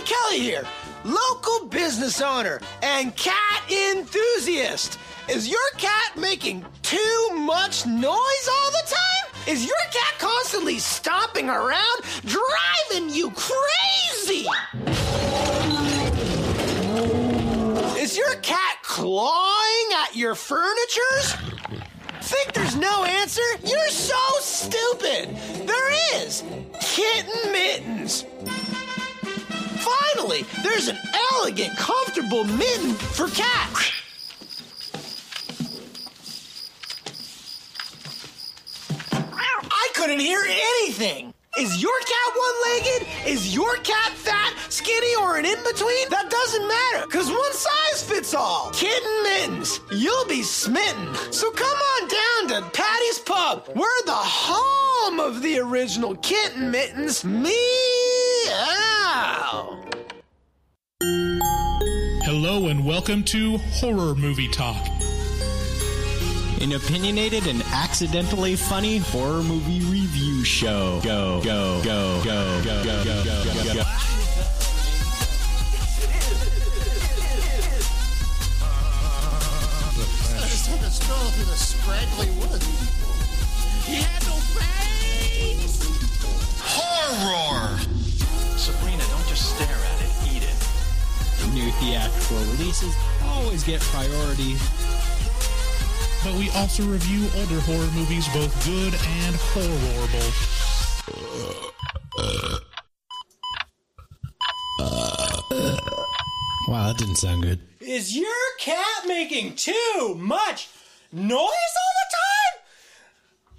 Kelly here, local business owner and cat enthusiast. Is your cat making too much noise all the time? Is your cat constantly stomping around, driving you crazy? Is your cat clawing at your furnitures? Think there's no answer? You're so stupid! There is! Kitten mittens! Finally, there's an elegant, comfortable mitten for cats! I couldn't hear anything! Is your cat one legged? Is your cat fat, skinny, or an in between? That doesn't matter, because one size fits all. Kitten mittens, you'll be smitten. So come on down to Patty's Pub. We're the home of the original kitten mittens. Meow. Hello and welcome to Horror Movie Talk. An opinionated and accidentally funny horror movie review show. Go, go, go, go, go, go, go, go, go, go. I just took a stroll through the scraggly woods. He had no face. Horror! Sabrina, don't just stare at it, eat it. New theatrical releases always get priority. But we also review older horror movies, both good and horrible. Wow, that didn't sound good. Is your cat making too much noise all the time?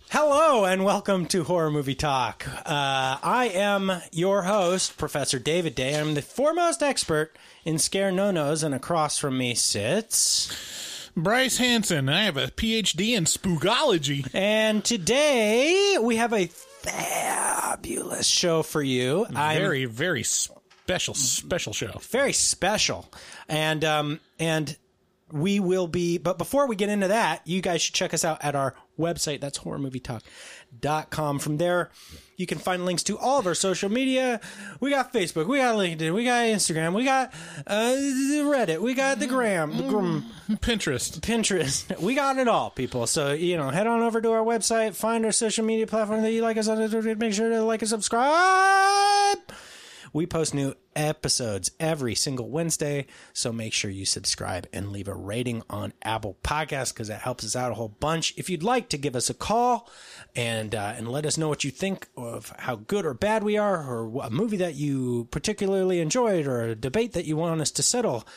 Hello and welcome to Horror Movie Talk. Uh, I am your host, Professor David Day. I'm the foremost expert in scare no-nos, and across from me sits. Bryce Hanson, I have a PhD in spookology. And today we have a fabulous show for you. I'm- Very, very special, special show. very special and um and we will be but before we get into that you guys should check us out at our website that's horrormovietalk.com from there you can find links to all of our social media we got facebook we got linkedin we got instagram we got uh reddit we got the gram the gram Pinterest. Pinterest. We got it all, people. So, you know, head on over to our website, find our social media platform that you like us on, make sure to like and subscribe. We post new episodes every single Wednesday, so make sure you subscribe and leave a rating on Apple Podcasts because that helps us out a whole bunch. If you'd like to give us a call and uh, and let us know what you think of how good or bad we are, or a movie that you particularly enjoyed, or a debate that you want us to settle,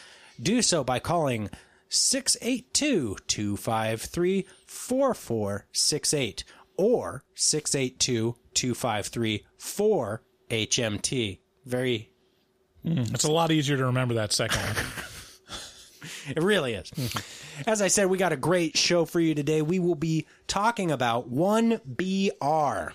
do so by calling 682 253 4468 or 682 253 4HMT. Very, It's a lot easier to remember that second one. it really is. As I said, we got a great show for you today. We will be talking about 1BR,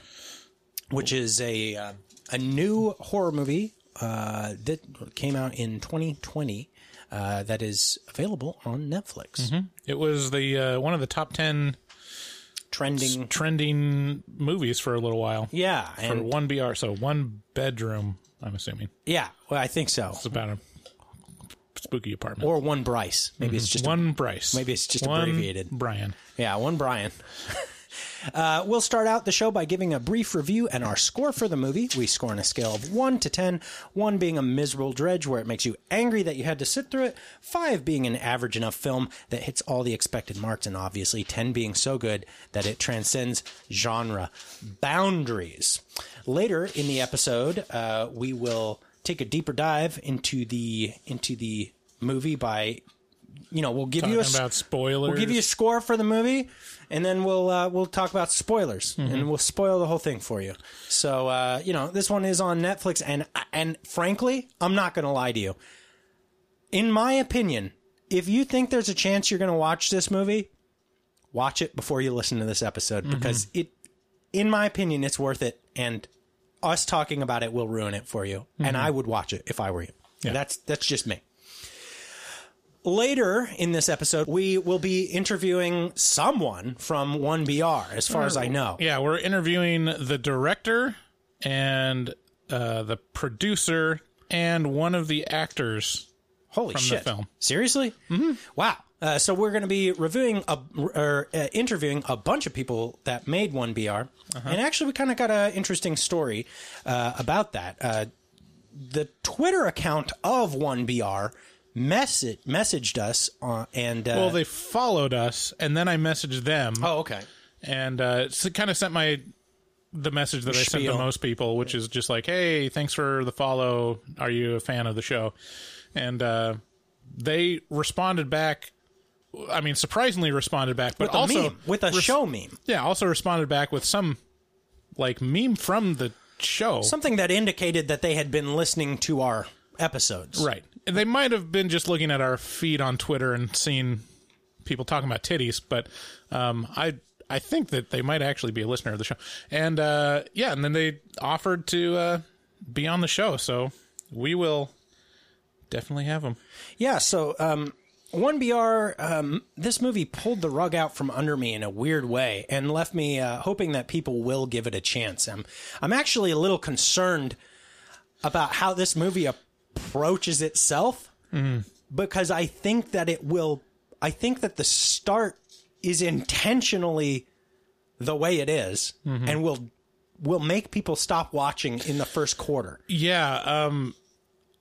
which is a, uh, a new horror movie uh, that came out in 2020 uh, that is available on Netflix. It was the uh, one of the top ten Trending. trending movies for a little while. Yeah. For And, one BR, so one bedroom. I'm assuming yeah, well, I think so. it's about a spooky apartment. Or one Bryce. Maybe it's just a one Bryce. maybe it's just one abbreviated. Brian. Yeah, one Brian. Uh, we'll start out the show by giving a brief review and our score for the movie. We score on a scale of 1 to 10, 1 being a miserable dredge where it makes you angry that you had to sit through it, 5 being an average enough film that hits all the expected marks, and obviously 10 being so good that it transcends genre boundaries. Later in the episode, uh, we will take a deeper dive into the into the movie by you know, we'll give you a about spoilers. We'll give you a score for the movie, and then we'll uh, we'll talk about spoilers, Mm-hmm. and we'll spoil the whole thing for you. So uh, you know, this one is on Netflix, and and frankly, I'm not going to lie to you. In my opinion, if you think there's a chance you're going to watch this movie, watch it before you listen to this episode Mm-hmm. because it, in my opinion, it's worth it, and us talking about it will ruin it for you. And I would watch it if I were you. Mm-hmm. Yeah. That's that's just me. Later in this episode, we will be interviewing someone from 1BR, as far as I know. Yeah, we're interviewing the director and uh, the producer and one of the actors. Holy From the shit! film. Seriously? Mm-hmm. Wow. Uh, so we're going to be reviewing a, or uh, interviewing a bunch of people that made one BR, Uh-huh. and actually we kind of got an interesting story uh, about that. Uh, the Twitter account of one BR message messaged us uh, and uh, Well, they followed us, and then I messaged them, oh okay and uh, it kind of sent my the message that I sent to most people, which is just like, "Hey, thanks for the follow. Are you a fan of the show?" And uh, they responded back. I mean, surprisingly responded back, but with also meme with a res- show meme. Yeah, also responded back with some like meme from the show. Something that indicated that they had been listening to our episodes. Right. And They might have been just looking at our feed on Twitter and seen people talking about titties, but um, I I think that they might actually be a listener of the show. And uh, yeah, and then they offered to uh, be on the show, so we will definitely have them. Yeah, so um, 1BR, um, this movie pulled the rug out from under me in a weird way and left me uh, hoping that people will give it a chance. I'm, I'm actually a little concerned about how this movie approaches itself because I think that it will, I think that the start is intentionally the way it is and will will make people stop watching in the first quarter. Yeah, um,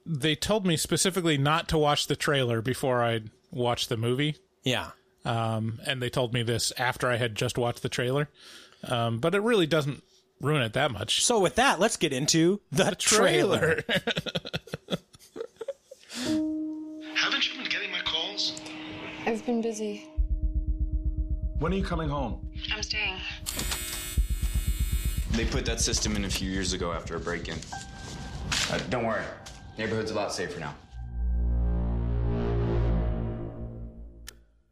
they told me specifically not to watch the trailer before I watched the movie. Yeah. um, and they told me this after I had just watched the trailer. Um, but it really doesn't ruin it that much. So with that, let's get into the, trailer. Haven't you been getting my calls? I've been busy. When are you coming home? I'm staying. They put that system in a few years ago after a break-in. Uh, don't worry, neighborhood's a lot safer now.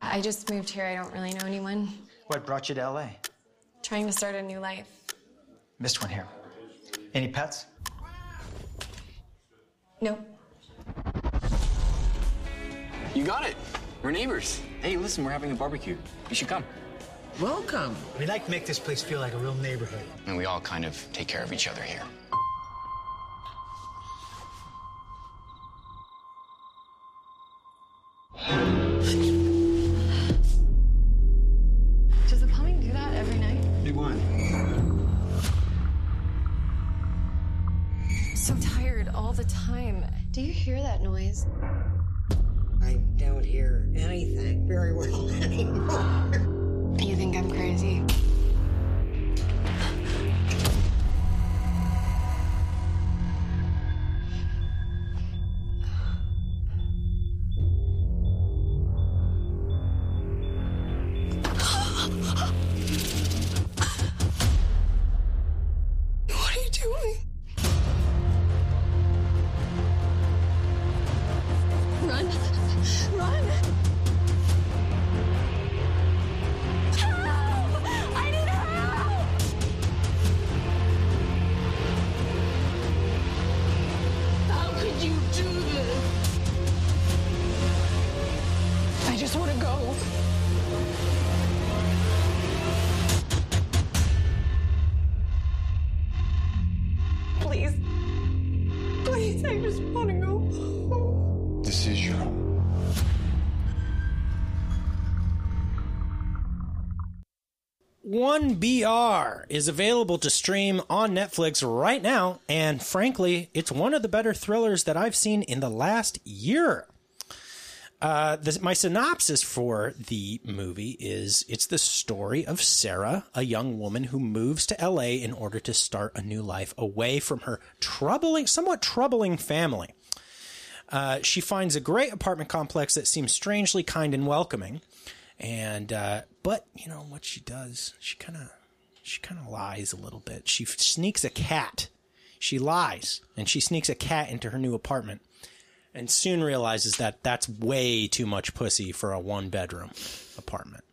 I just moved here. I don't really know anyone. What brought you to LA? Trying to start a new life. Missed one here. Any pets? Nope. You got it. We're neighbors. Hey, listen, we're having a barbecue. You should come. Welcome. We'd like to make this place feel like a real neighborhood. And we all kind of take care of each other here. Hear that noise? I don't hear anything very well is available to stream on Netflix right now, and frankly, it's one of the better thrillers that I've seen in the last year. Uh, the, my synopsis for the movie is it's the story of Sarah, a young woman who moves to LA in order to start a new life away from her troubling, somewhat troubling family. Uh, she finds a great apartment complex that seems strangely kind and welcoming. And, uh, but, you know, what she does, she kind of, she kind of lies a little bit. She f- sneaks a cat. She lies and she sneaks a cat into her new apartment and soon realizes that that's way too much pussy for a one bedroom apartment.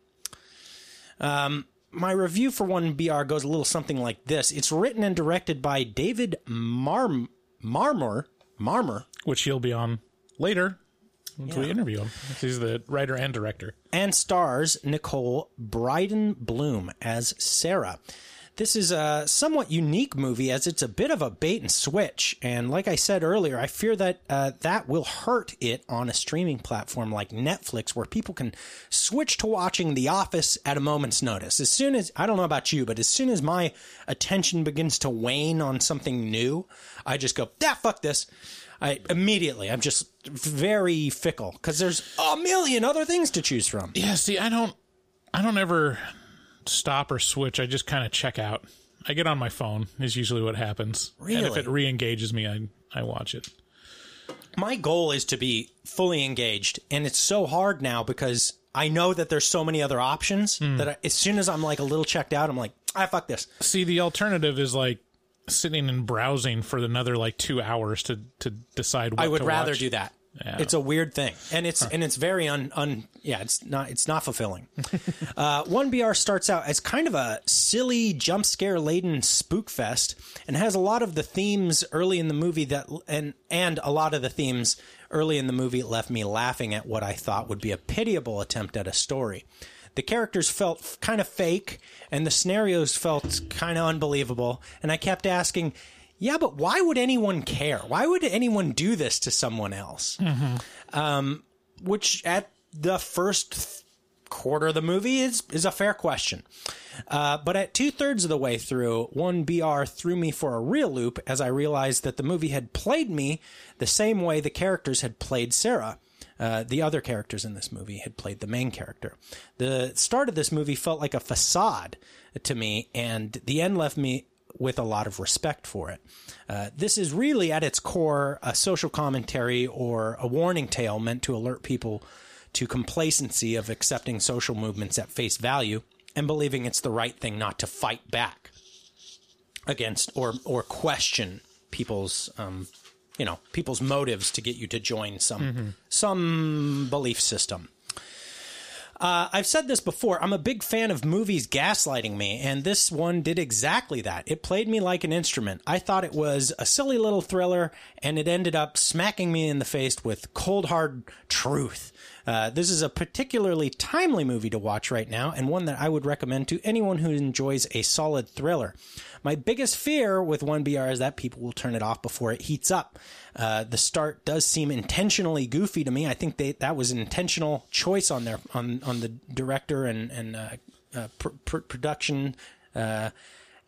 Um, my review for 1BR goes a little something like this. It's written and directed by David Marm- Marmor, Marmor, Which he'll be on later once we interview him. He's the writer and director. and stars Nicole Brydon Bloom as Sarah. This is a somewhat unique movie as it's a bit of a bait and switch. And like I said earlier, I fear that uh, that will hurt it on a streaming platform like Netflix, where people can switch to watching The Office at a moment's notice. As soon as, I don't know about you, but as soon as my attention begins to wane on something new, I just go, ah, fuck this. I immediately, I'm just very fickle because there's a million other things to choose from. Yeah, see, I don't, I don't ever stop or switch. I just kind of check out. I get on my phone is usually what happens. Really? And if it re-engages me, I I watch it. my goal is to be fully engaged and it's so hard now because i know that there's so many other options Hmm. that I, as soon as i'm like a little checked out i'm like i fuck this See, the alternative is like sitting and browsing for another like two hours to to decide. what i would to rather watch. do that Yeah. it's a weird thing and it's and it's very un, un yeah it's not it's not fulfilling uh, 1br starts out as kind of a silly jump scare laden spook fest and has a lot of the themes early in the movie that and and a lot of the themes early in the movie left me laughing at what i thought would be a pitiable attempt at a story the characters felt kind of fake and the scenarios felt kind of unbelievable and i kept asking yeah but why would anyone care why would anyone do this to someone else um, which at the first th- quarter of the movie is is a fair question. Uh, but at two thirds of the way through, one BR threw me for a real loop as I realized that the movie had played me the same way the characters had played Sarah. Uh, the other characters in this movie had played the main character. The start of this movie felt like a facade to me, and the end left me with a lot of respect for it. Uh, this is really, at its core, a social commentary or a warning tale meant to alert people to complacency of accepting social movements at face value and believing it's the right thing not to fight back against or or question people's um, you know people's motives to get you to join some some belief system. Uh, I've said this before. I'm a big fan of movies gaslighting me, and this one did exactly that. It played me like an instrument. I thought it was a silly little thriller, and it ended up smacking me in the face with cold, hard truth. Uh, this is a particularly timely movie to watch right now, and one that I would recommend to anyone who enjoys a solid thriller. My biggest fear with 1BR is that people will turn it off before it heats up. Uh, the start does seem intentionally goofy to me. I think they, that was an intentional choice on their on on the director and and uh, uh, pr- pr- production, uh,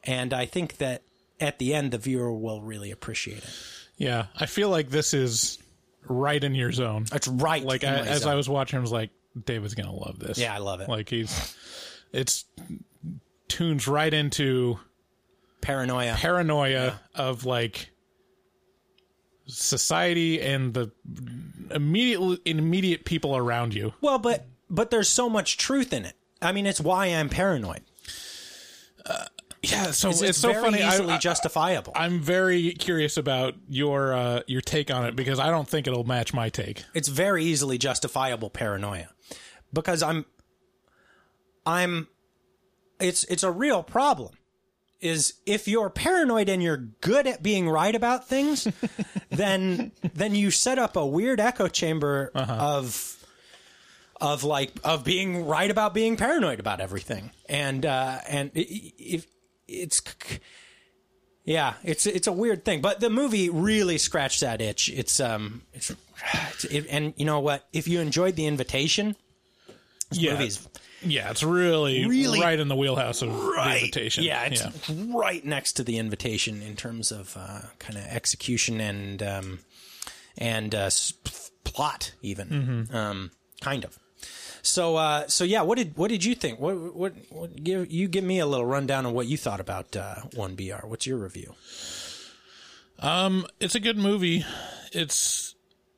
and I think that at the end the viewer will really appreciate it. Yeah, I feel like this is right in your zone. That's right. Like I, as zone. I was watching, I was like, David's gonna love this. Yeah, I love it. Like he's, it's tunes right into paranoia, paranoia of like society and the immediate immediate people around you. Well, but but there's so much truth in it. I mean, it's why I'm paranoid. Uh, Yeah, so It's- it's, so very funny. I- easily I, justifiable. I'm very curious about your uh, your take on it because I don't think it'll match my take. it's very easily justifiable paranoia because I'm I'm it's it's a real problem is if you're paranoid and you're good at being right about things then then you set up a weird echo chamber of of like of being right about being paranoid about everything and uh and i- i- if it's yeah, it's it's a weird thing, but the movie really scratched that itch. It's um, it's, it's it, and you know what? If you enjoyed the invitation, Yeah. movie's Yeah, it's really, Really- right in the wheelhouse of right. the invitation. Yeah, it's right next to the invitation in terms of uh, kind of execution and um, and uh, plot, even Mm-hmm. um, kind of. So uh, so yeah, what did what did you think? What what, what give you give me a little rundown on what you thought about uh, One BR? What's your review? Um, it's a good movie. It's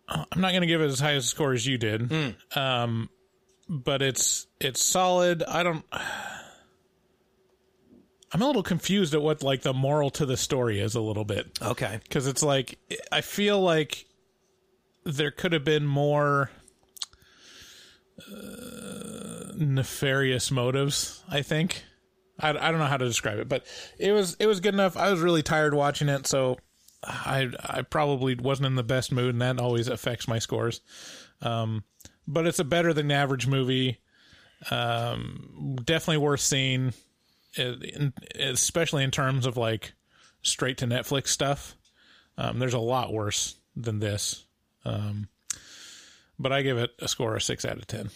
I'm not going to give it as high a score as you did. Hmm. Um, but it's it's solid. I don't. I'm a little confused at what like the moral to the story is a little bit. Okay, because it's like I feel like there could have been more uh, nefarious motives. I think I, I don't know how to describe it, but it was it was good enough. I was really tired watching it, so I I probably wasn't in the best mood, and that always affects my scores. Um, but it's a better than average movie. Um, definitely worth seeing. especially in terms of like straight to Netflix stuff. Um, there's a lot worse than this. Um, but I give it a score of six out of ten.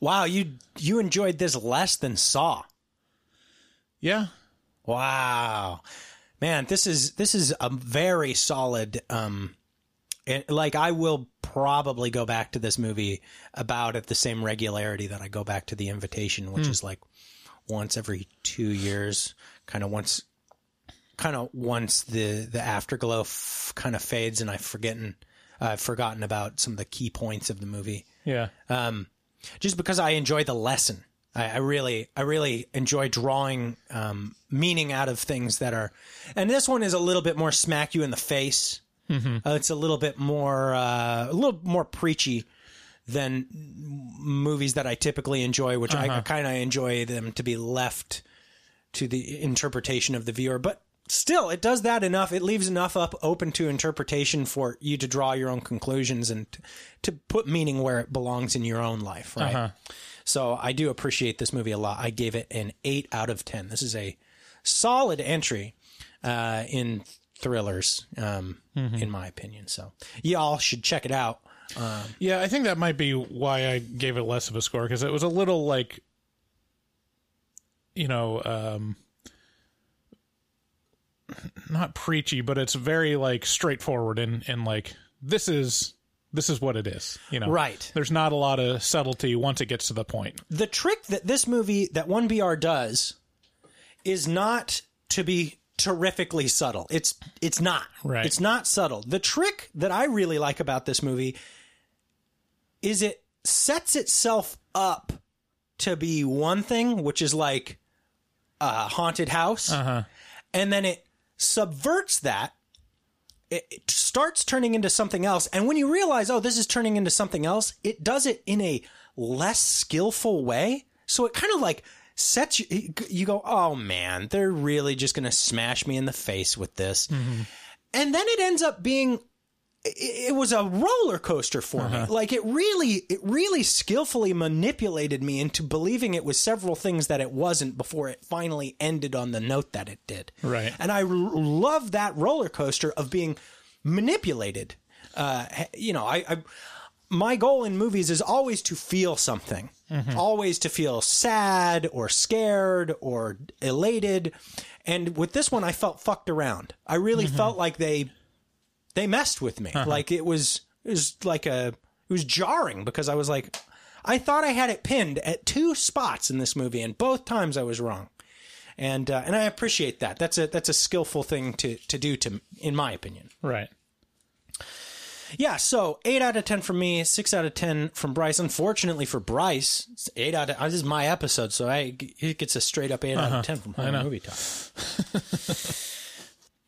Wow, you you enjoyed this less than Saw. Yeah. Wow. Man, this is this is a very solid um it, like I will probably go back to this movie about at the same regularity that I go back to The Invitation, which Hmm. is like once every 2 years, kind of once kind of once the the afterglow f- kind of fades and I've forgotten I've forgotten about some of the key points of the movie Yeah. um, just because I enjoy the lesson. I, I really, I really enjoy drawing um, meaning out of things that are, and this one is a little bit more smack you in the face. Mhm. Uh, it's a little bit more, uh, a little more preachy than movies that I typically enjoy, which I Uh-huh. kind of enjoy them to be left to the interpretation of the viewer. But still, it does that enough. It leaves enough up open to interpretation for you to draw your own conclusions and t- to put meaning where it belongs in your own life, right? Uh-huh. So I do appreciate this movie a lot. I gave it an eight out of ten. This is a solid entry uh, in thrillers, um, Mhm. in my opinion. So y'all should check it out. Um, Yeah, I think that might be why I gave it less of a score because it was a little like, you know, um, not preachy, but it's very like straightforward and and like this is this is what it is. You know, Right. There's not a lot of subtlety once it gets to the point. the trick that this movie that 1BR does is not to be terrifically subtle. It's it's not. Right. It's not subtle. The trick that I really like about this movie is it sets itself up to be one thing, which is like a haunted house. Uh-huh. And then it subverts that it, starts turning into something else. And when you realize, oh, this is turning into something else, it does it in a less skillful way. So it kind of like sets you, you go, oh man, they're really just going to smash me in the face with this. Mm-hmm. And then it ends up being, it, it was a roller coaster for me. Uh-huh. Like it really, it really skillfully manipulated me into believing it was several things that it wasn't before it finally ended on the note that it did. Right. And I r- love that roller coaster of being manipulated. Uh, you know, I, I my goal in movies is always to feel something, mm-hmm. always to feel sad or scared or elated. And with this one, I felt fucked around. I really mm-hmm. felt like they they messed with me. Like it was it was like a it was jarring because I was like I thought I had it pinned at two spots in this movie, and both times I was wrong. And uh, and I appreciate that. That's a that's a skillful thing to to do to in my opinion. Right. Yeah, so eight out of ten from me, six out of ten from Bryce. Unfortunately for Bryce, eight out of this is my episode, so I he gets a straight up 8 out Uh-huh. of ten from Horror. Movie Talk.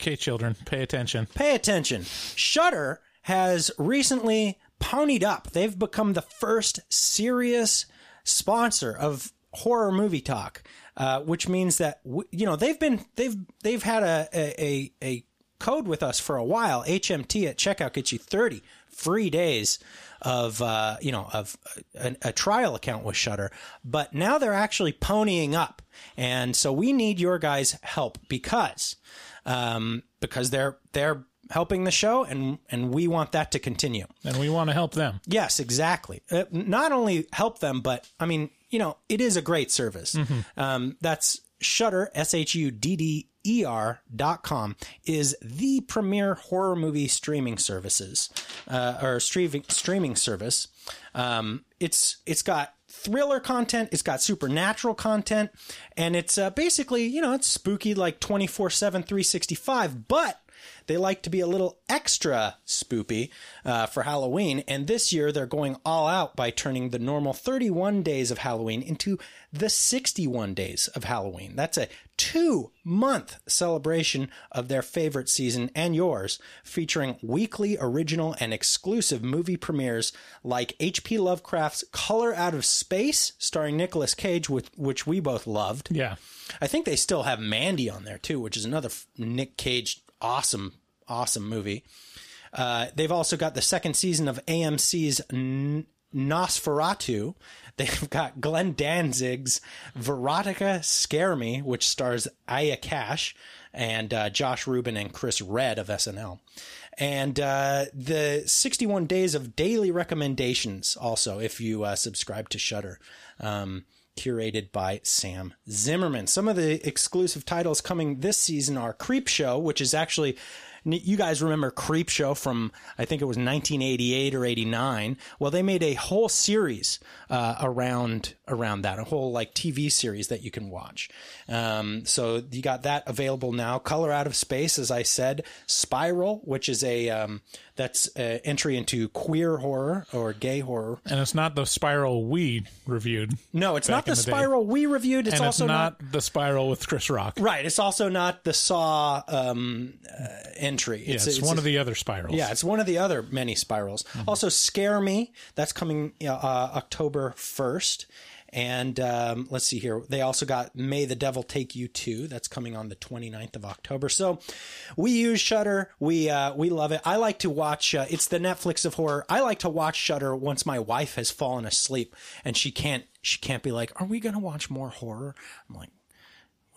Okay, children, pay attention. Pay attention. Shudder has recently ponied up. They've become the first serious sponsor of horror movie talk, uh, which means that you know they've been they've they've had a a, a a code with us for a while. HMT at checkout gets you thirty free days of uh, you know of a, a trial account with Shudder, but now they're actually ponying up, and so we need your guys' help because um, because they're they're helping the show, and and we want that to continue. And we want to help them. Yes, exactly. Uh, not only help them, but I mean, you know, it is a great service. Um, that's Shudder, S H U D D E R dot com, is the premier horror movie streaming services, uh, or streaming streaming service. Um, it's it's got thriller content, it's got supernatural content, and it's uh, basically you know it's spooky like 24 7 365 but they like to be a little extra spoopy uh, for Halloween, and this year they're going all out by turning the normal 31 days of Halloween into the 61 days of Halloween. That's a two month celebration of their favorite season and yours, featuring weekly original and exclusive movie premieres like H.P. Lovecraft's Color Out of Space, starring Nicolas Cage, with, which we both loved. Yeah. I think they still have Mandy on there too, which is another f- Nick Cage awesome, awesome movie. Uh, they've also got the second season of AMC's Nosferatu. They've got Glenn Danzig's Verotica Scare Me, which stars Aya Cash and uh, Josh Rubin and Chris Redd of SNL. And uh, the 61 days of daily recommendations, also, if you uh, subscribe to Shudder. Um, curated by Sam Zimmerman. Some of the exclusive titles coming this season are Creep Show, which is actually you guys remember Creep Show from I think it was 1988 or 89. Well, they made a whole series uh, around around that, a whole like TV series that you can watch. Um, so you got that available now. Color Out of Space, as I said, Spiral, which is a um, that's an entry into queer horror or gay horror. And it's not the Spiral we reviewed. No, it's not the, the day. Spiral we reviewed. It's and also it's not, the Spiral with Chris Rock. Right. It's also not the Saw um, uh, entry. Yeah, it's, one of the other spirals. Yeah, it's one of the other many spirals. Also, Scare Me. That's coming uh, October 1st. And um, let's see here. They also got May the Devil Take You Too. That's coming on the 29th of October. So we use Shudder. We uh, we love it. I like to watch. Uh, it's the Netflix of horror. I like to watch Shudder once my wife has fallen asleep and she can't she can't be like, "Are we gonna watch more horror?" I'm like,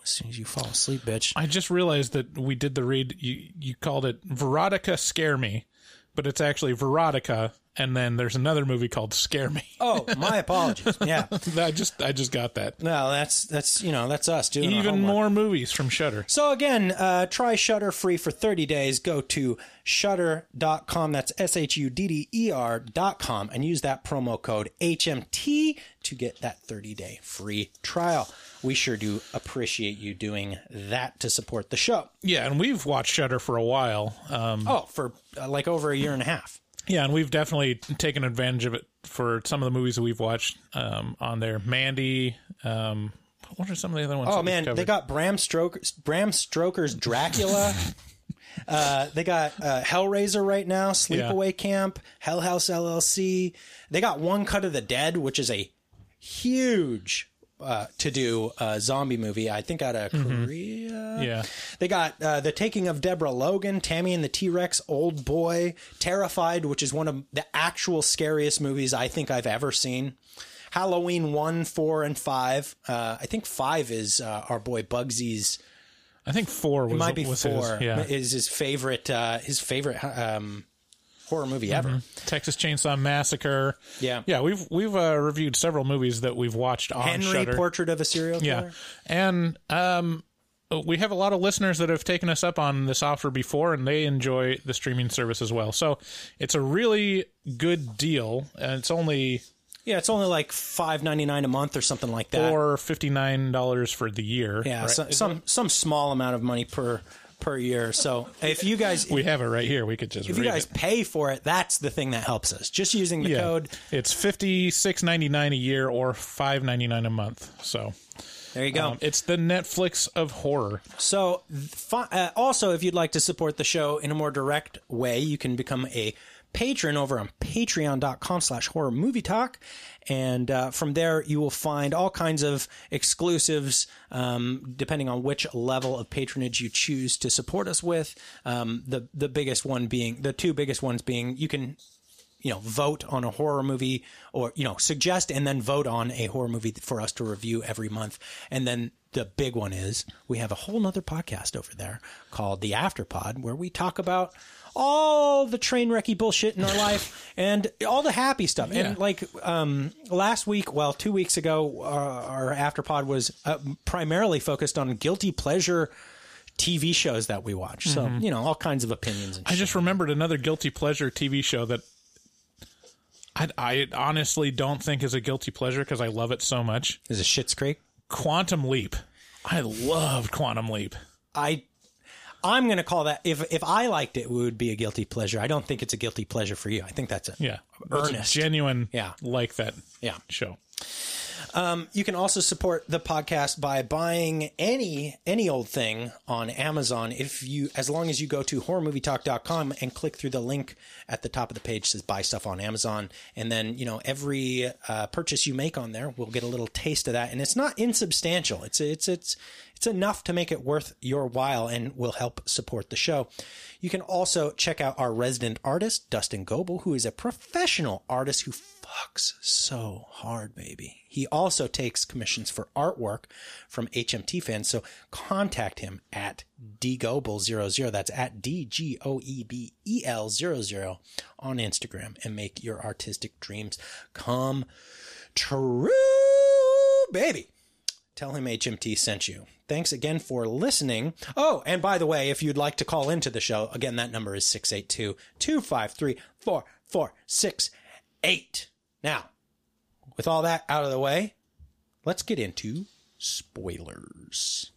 as soon as you fall asleep, bitch. I just realized that we did the read. You you called it Veronica Scare Me, but it's actually Verotica. and then there's another movie called Scare Me. Oh, my apologies. Yeah, I just I just got that. no, that's that's you know that's us doing Even more movies from Shudder. So again, uh, try Shudder free for 30 days. Go to shudder.com. That's S H U D D E R.com and use that promo code HMT to get that 30 day free trial. We sure do appreciate you doing that to support the show. Yeah, and we've watched Shudder for a while. Um, Oh, for uh, like over a year and a half. Yeah, and we've definitely taken advantage of it for some of the movies that we've watched um, on there. Mandy. Um, what are some of the other ones? Oh man, they got Bram Stoker, Bram Stoker's Dracula. uh, they got uh, Hellraiser right now, Sleepaway Camp, Hell House LLC. They got One Cut of the Dead, which is a huge uh, to do a zombie movie. I think out of Korea. Mm-hmm. Yeah. They got uh, the taking of Deborah Logan, Tammy and the T Rex, Old Boy, Terrified, which is one of the actual scariest movies I think I've ever seen. Halloween one, four, and five. Uh, I think five is uh, our boy Bugsy's. I think four was It might be four. His, yeah. Is his favorite uh, his favorite um, horror movie ever. Texas Chainsaw Massacre. Yeah. Yeah, we've we've uh, reviewed several movies that we've watched on Henry Shudder. Portrait of a Serial Killer. Yeah, and um, we have a lot of listeners that have taken us up on this offer before, and they enjoy the streaming service as well. So it's a really good deal, and it's only Yeah, it's only like five ninety nine a month or something like that. or fifty nine dollars for the year. yeah, right? so, some some small amount of money per per year. So if you guys we have it right here. We could just if you guys it. pay for it, that's the thing that helps us. Just using the yeah, code. it's fifty six ninety nine a year or five ninety nine a month. So There you go. um, it's the Netflix of horror. So, uh, also, if you'd like to support the show in a more direct way, you can become a patron over on patreon.com slash horror movie talk. And uh, from there, you will find all kinds of exclusives, um, depending on which level of patronage you choose to support us with. Um, the, the biggest one being, the two biggest ones being, you can you know, vote on a horror movie or, you know, suggest and then vote on a horror movie for us to review every month. And then the big one is we have a whole nother podcast over there called The Afterpod where we talk about all the train wrecky bullshit in our life and all the happy stuff. Yeah. And like, um, last week, well, two weeks ago, our, our Afterpod was uh, primarily focused on guilty pleasure TV shows that we watch. So, you know, all kinds of opinions and Mm-hmm. I just remembered another guilty pleasure TV show that I, I honestly don't think is a guilty pleasure because I love it so much. Is it Schitt's Creek? Quantum Leap. I loved Quantum Leap. I I'm going to call that if if I liked it, it would be a guilty pleasure. I don't think it's a guilty pleasure for you. I think that's a Yeah, That's a earnest. genuine. Yeah. like that. Yeah. show. Um, you can also support the podcast by buying any any old thing on Amazon. If you, as long as you go to horrormovietalk.com and click through the link at the top of the page says buy stuff on Amazon, and then you know every uh, purchase you make on there, we'll get a little taste of that, and it's not insubstantial. It's it's it's it's enough to make it worth your while and will help support the show. You can also check out our resident artist, Dustin Goebel, who is a professional artist who so hard, baby. He also takes commissions for artwork from HMT fans, so contact him at dgoebel00. That's at D G O E B E L 00 on Instagram and make your artistic dreams come true, baby. Tell him HMT sent you. Thanks again for listening. Oh, and by the way, if you'd like to call into the show, again, that number is 682 253 4468. Now, with all that out of the way, let's get into spoilers.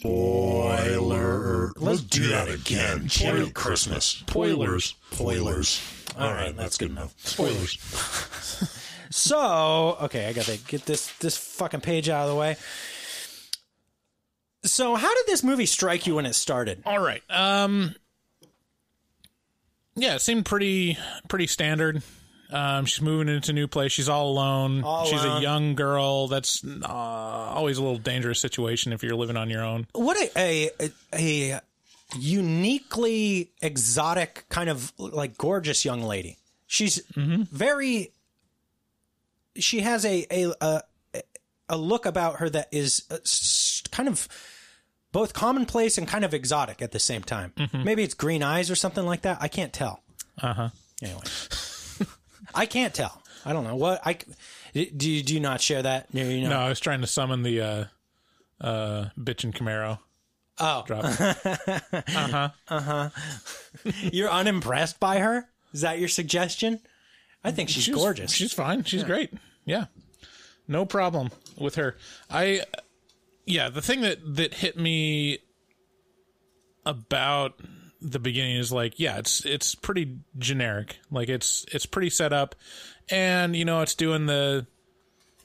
Spoiler. Let's do that again. Merry Christmas. Spoilers. Spoilers. All right, that's good enough. Spoilers. So, okay, I got to get this this fucking page out of the way. So, how did this movie strike you when it started? All right. Um. Yeah, it seemed pretty pretty standard. Um, she's moving into a new place. She's all alone. All she's alone. a young girl. That's uh, always a little dangerous situation if you're living on your own. What a a, a uniquely exotic kind of like gorgeous young lady. She's very. She has a a a, a look about her that is uh, kind of both commonplace and kind of exotic at the same time. Maybe it's green eyes or something like that. I can't tell. Uh huh. Anyway, I can't tell. I don't know what I. Do you do you not share that? No, you know. No, I was trying to summon the uh, uh, bitch and Camaro. Oh, Drop. Uh huh. Uh huh. You're unimpressed by her? Is that your suggestion? I think she's, gorgeous. She's fine. She's great. Yeah. No problem with her. I yeah, the thing that that hit me about the beginning is like, yeah, it's it's pretty generic. Like it's it's pretty set up and you know, it's doing the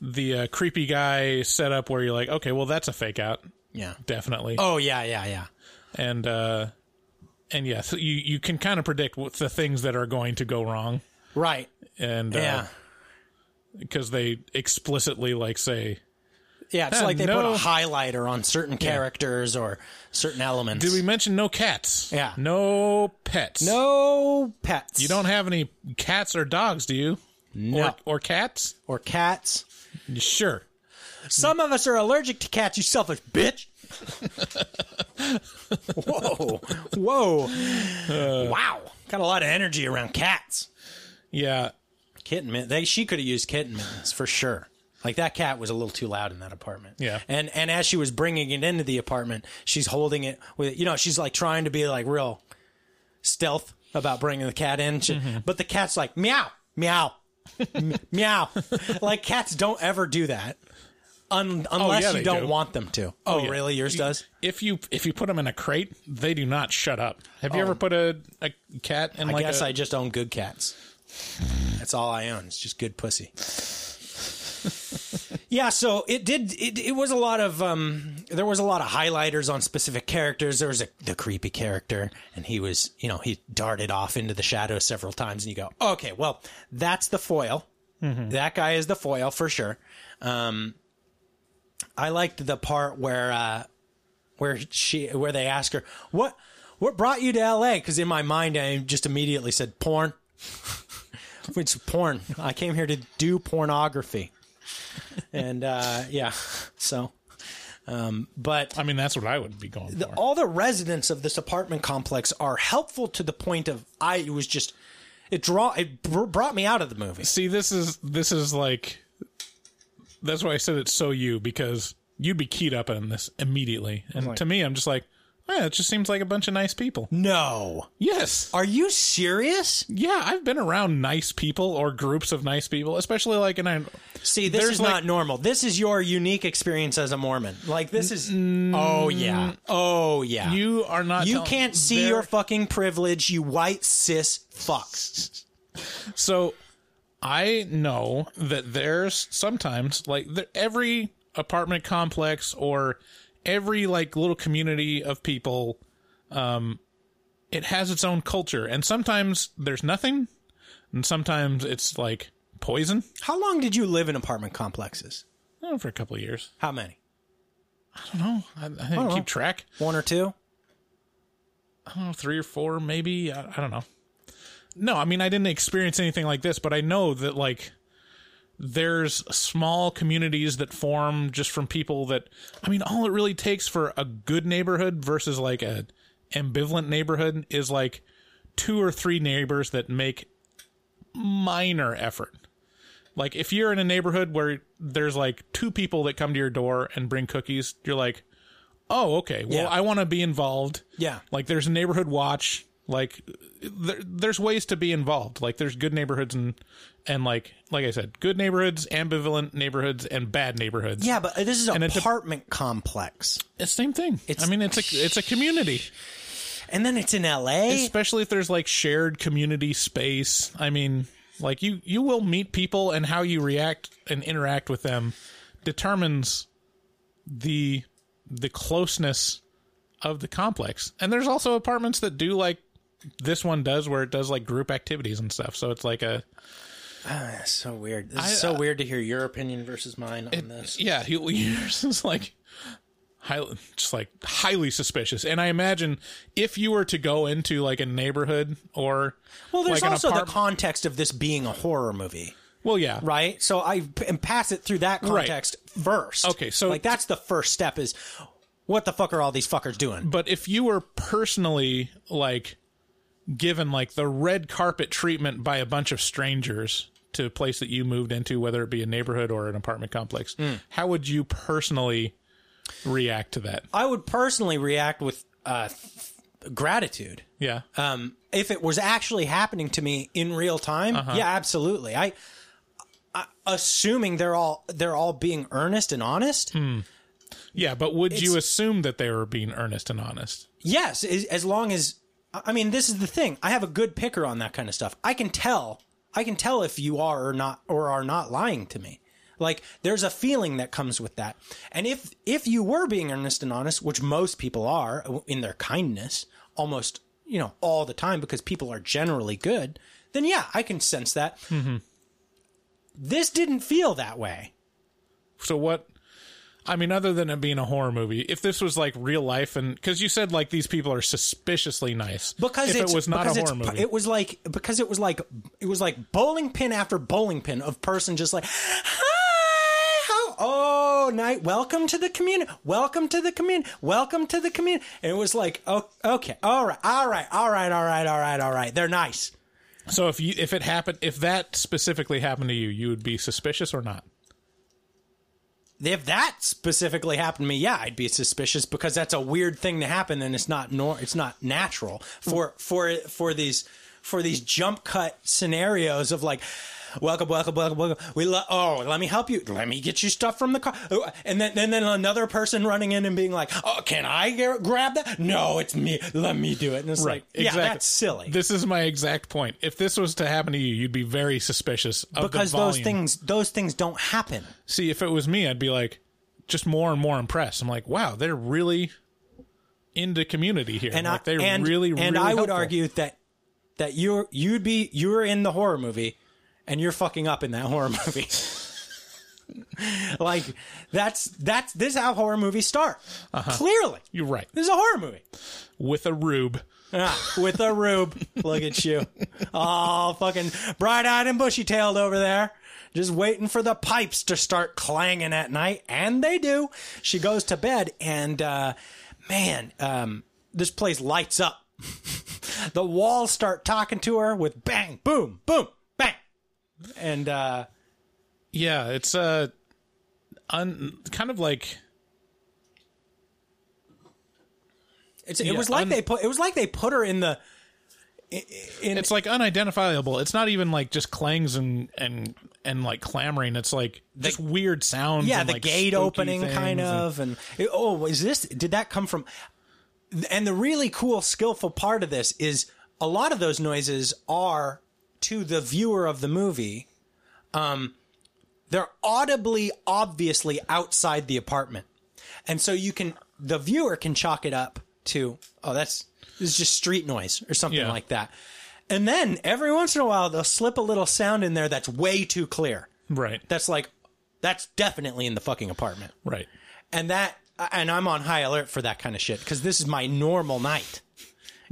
the uh, creepy guy setup where you're like, okay, well that's a fake out. yeah. Definitely. Oh yeah, yeah, yeah. And uh and yeah, so you you can kind of predict what the things that are going to go wrong Right. and uh, Yeah. because they explicitly like say Yeah, it's Uh, like they put a highlighter on certain characters or certain elements. did we mention no cats Yeah. no pets no pets. you don't have any cats or dogs do you no. or, or cats or cats. sure Some of us are allergic to cats, you selfish bitch. Whoa. Whoa. wow. Got a lot of energy around cats. Yeah Kitten. They, she could have used kitten mittens for sure. Like that cat was a little too loud in that apartment. Yeah. And and as she was bringing it into the apartment, she's holding it with you know she's like trying to be like real stealth about bringing the cat in, She- Mm-hmm. but the cat's like meow meow meow. like cats don't ever do that. Un- unless Oh, yeah, you don't do. want them to. Oh, yeah. really? Yours does? if you if you put them in a crate they do not shut up have you ever put a, a cat in Oh. I like guess a, I just own good cats. That's all I own. It's just good pussy. yeah, so it did. It, it was a lot of. Um, there was a lot of highlighters on specific characters. There was a, the creepy character, and he was, you know, he darted off into the shadows several times, and you go, okay, well, that's the foil. That guy is the foil for sure. Um, I liked the part where uh, where she where they ask her what what brought you to L.A. Because in my mind, I just immediately said porn. Which porn? I came here to do pornography, and uh, yeah, so. Um, but I mean that's what I would be going the, for all the residents of this apartment complex are helpful to the point of I it was just it draw it br- brought me out of the movie. see this is this is like that's why I said it's so you because you'd be keyed up on this immediately and to me I'm just like yeah it just seems like a bunch of nice people No, yes are you serious? yeah I've been around nice people or groups of nice people especially like and I See, this is like- not normal. This is your unique experience as a Mormon. Like this is. oh yeah. Oh yeah. you are not You tell- can't see there- your fucking privilege, you white cis fuck. So I know that there's sometimes like every apartment complex or every like little community of people um it has its own culture and sometimes there's nothing and sometimes it's like poison. How long did you live in apartment complexes? Oh, for a couple of years. How many? I don't know. I, I didn't don't know. keep track. One or two? I don't know, three or four, maybe. I, I don't know. No, I mean, I didn't experience anything like this, but I know that like there's small communities that form just from people that. I mean, all it really takes for a good neighborhood versus like a ambivalent neighborhood is like two or three neighbors that make minor effort. Like if you're in a neighborhood where there's like two people that come to your door and bring cookies, you're like, "Oh, okay. Well, Yeah. I want to be involved." Yeah. Like there's a neighborhood watch. Like there, there's ways to be involved. Like there's good neighborhoods and and like like I said, good neighborhoods, ambivalent neighborhoods, and bad neighborhoods. Yeah, but this is an And it dep- apartment complex. It's the same thing. It's- I mean, it's a it's a community, And then it's in LA. especially if there's like shared community space. I mean, like you you will meet people, and how you react and interact with them determines the the closeness of the complex. And there's also apartments that do like this one does, where it does like group activities and stuff. So it's like a Ah, it's so weird. This I- is so weird to hear your opinion versus mine on this. Yeah, yours is like highly, just like highly suspicious. And I imagine if you were to go into like a neighborhood or Well, there's like also the context of this being a horror movie, well, yeah, right? So I and pass it through that Right. context first. Okay, so- like that's the first step. Is what the fuck are all these fuckers doing? But if you were personally like given like the red carpet treatment by a bunch of strangers to a place that you moved into, whether it be a neighborhood or an apartment complex, Hmm. how would you personally react to that? I would personally react with uh, th- gratitude. Yeah. Um, if it was actually happening to me in real time, Uh-huh. yeah, absolutely. I, I assuming they're all they're all being earnest and honest. Hmm. Yeah, but would you assume that they were being earnest and honest? Yes, as long as I mean, this is the thing. I have a good picker on that kind of stuff. I can tell. I can tell if you are or not or are not lying to me. Like there's a feeling that comes with that. And if if you were being earnest and honest, which most people are in their kindness, almost, you know, all the time because people are generally good, then yeah, I can sense that. Mm-hmm. This didn't feel that way. So what? I mean, other than it being a horror movie, if this was like real life, and because you said like these people are suspiciously nice, because if it was not a horror movie, It was like because it was like it was like bowling pin after bowling pin of person just like hi how oh night welcome to the community welcome to the community welcome to the community and it was like oh okay all right all right all right all right all right all right they're nice. So if you if it happened, if that specifically happened to you, you would be suspicious or not? If that specifically happened to me yeah I'd be suspicious because that's a weird thing to happen and it's not nor it's not natural for for for these for these jump cut scenarios of like welcome welcome welcome welcome. We lo- oh let me help you. Let me get you stuff from the car. Oh, and then and then another person running in and being like oh can I g- grab that? No it's me. Let me do it. And it's like yeah that's silly. This is my exact point. If this was to happen to you, you'd be very suspicious of because those things those things don't happen. See, if it was me, I'd be like just more and more impressed. I'm like, wow, they're really into community here. and like, I they're and, really, and really I would argue that that you're you'd be you're in the horror movie and you're fucking up in that horror movie. like that's that's this is how horror movies start. Clearly, You're right. this is a horror movie. With a rube. Ah, with a rube. Look at you, all fucking bright-eyed and bushy-tailed over there. Just waiting for the pipes to start clanging at night, and they do. She goes to bed, and uh, man, um, this place lights up. the walls start talking to her with bang, boom, boom, and uh, Yeah, it's uh, un, kind of like it's, it Yeah, was like un- they put it was like they put her in the. In, it's like unidentifiable. It's not even like just clangs and and and like clamoring. It's like just weird sounds. yeah, and, the like, gate opening kind and- of, and it- oh, is this? Did that come from? And the really cool, skillful part of this is a lot of those noises are to the viewer of the movie. Um, they're audibly, obviously outside the apartment, and so you can the viewer can chalk it up to oh, that's this is just street noise or something Yeah. like that. And then every once in a while they'll slip a little sound in there that's way too clear right. that's like That's definitely in the fucking apartment. Right. And that and I'm on high alert for that kind of shit because this is my normal night.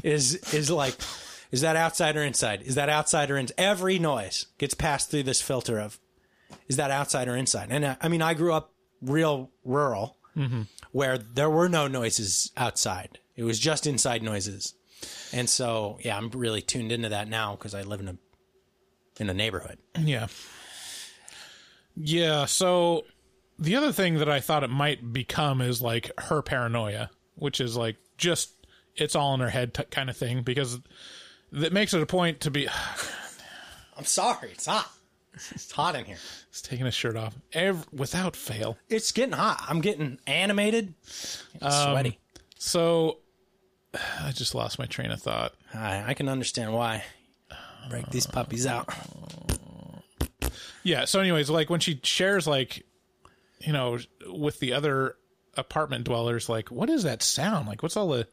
Is is like, is that outside or inside? Is that outside or in? Every noise gets passed through this filter of, is that outside or inside? And I, I mean, I grew up real rural, mm-hmm. where there were no noises outside. It was just inside noises, and so yeah, I'm really tuned into that now because I live in a in a neighborhood. Yeah. Yeah. So the other thing that I thought it might become is like her paranoia, which is like just it's all in her head t- kind of thing because that makes it a point to be. I'm sorry, it's hot. It's hot in here. It's taking his shirt off ev- without fail. It's getting hot. I'm getting animated, Um, sweaty. So I just lost my train of thought. I, I can understand why. Break these puppies out. Yeah. So, anyways, like when she shares, like, you know, with the other apartment dwellers, like, what is that sound? Like, what's all the,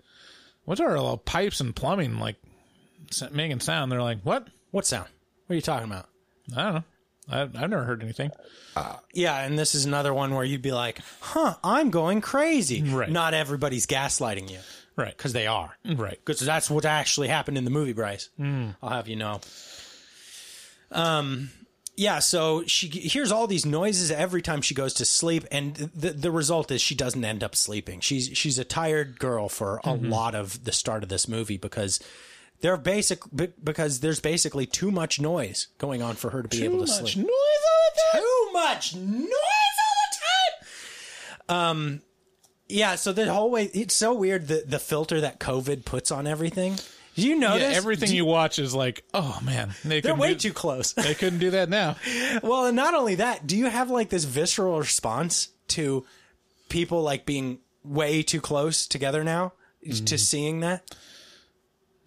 what's all the pipes and plumbing like making sound? They're like, what? What sound? What are you talking about? I don't know. I, I've never heard anything. Uh, yeah, and this is another one where you'd be like, "Huh, I'm going crazy." Right. Not everybody's gaslighting you, Right. Because they are, Right. because that's what actually happened in the movie, Bryce. Hmm. I'll have you know. Um, yeah. So she hears all these noises every time she goes to sleep, and the the result is she doesn't end up sleeping. She's she's a tired girl for a mm-hmm. lot of the start of this movie because. They're basic be- because there's basically too much noise going on for her to be able to sleep. Too much noise all the time. Too much noise all the time. Um, yeah. So the whole way, it's so weird the the filter that COVID puts on everything. Do you notice Yeah, everything Do you watch is like, oh man, they They're way do, too close. They couldn't do that now. well, and not only that, do you have like this visceral response to people like being way too close together now to seeing that?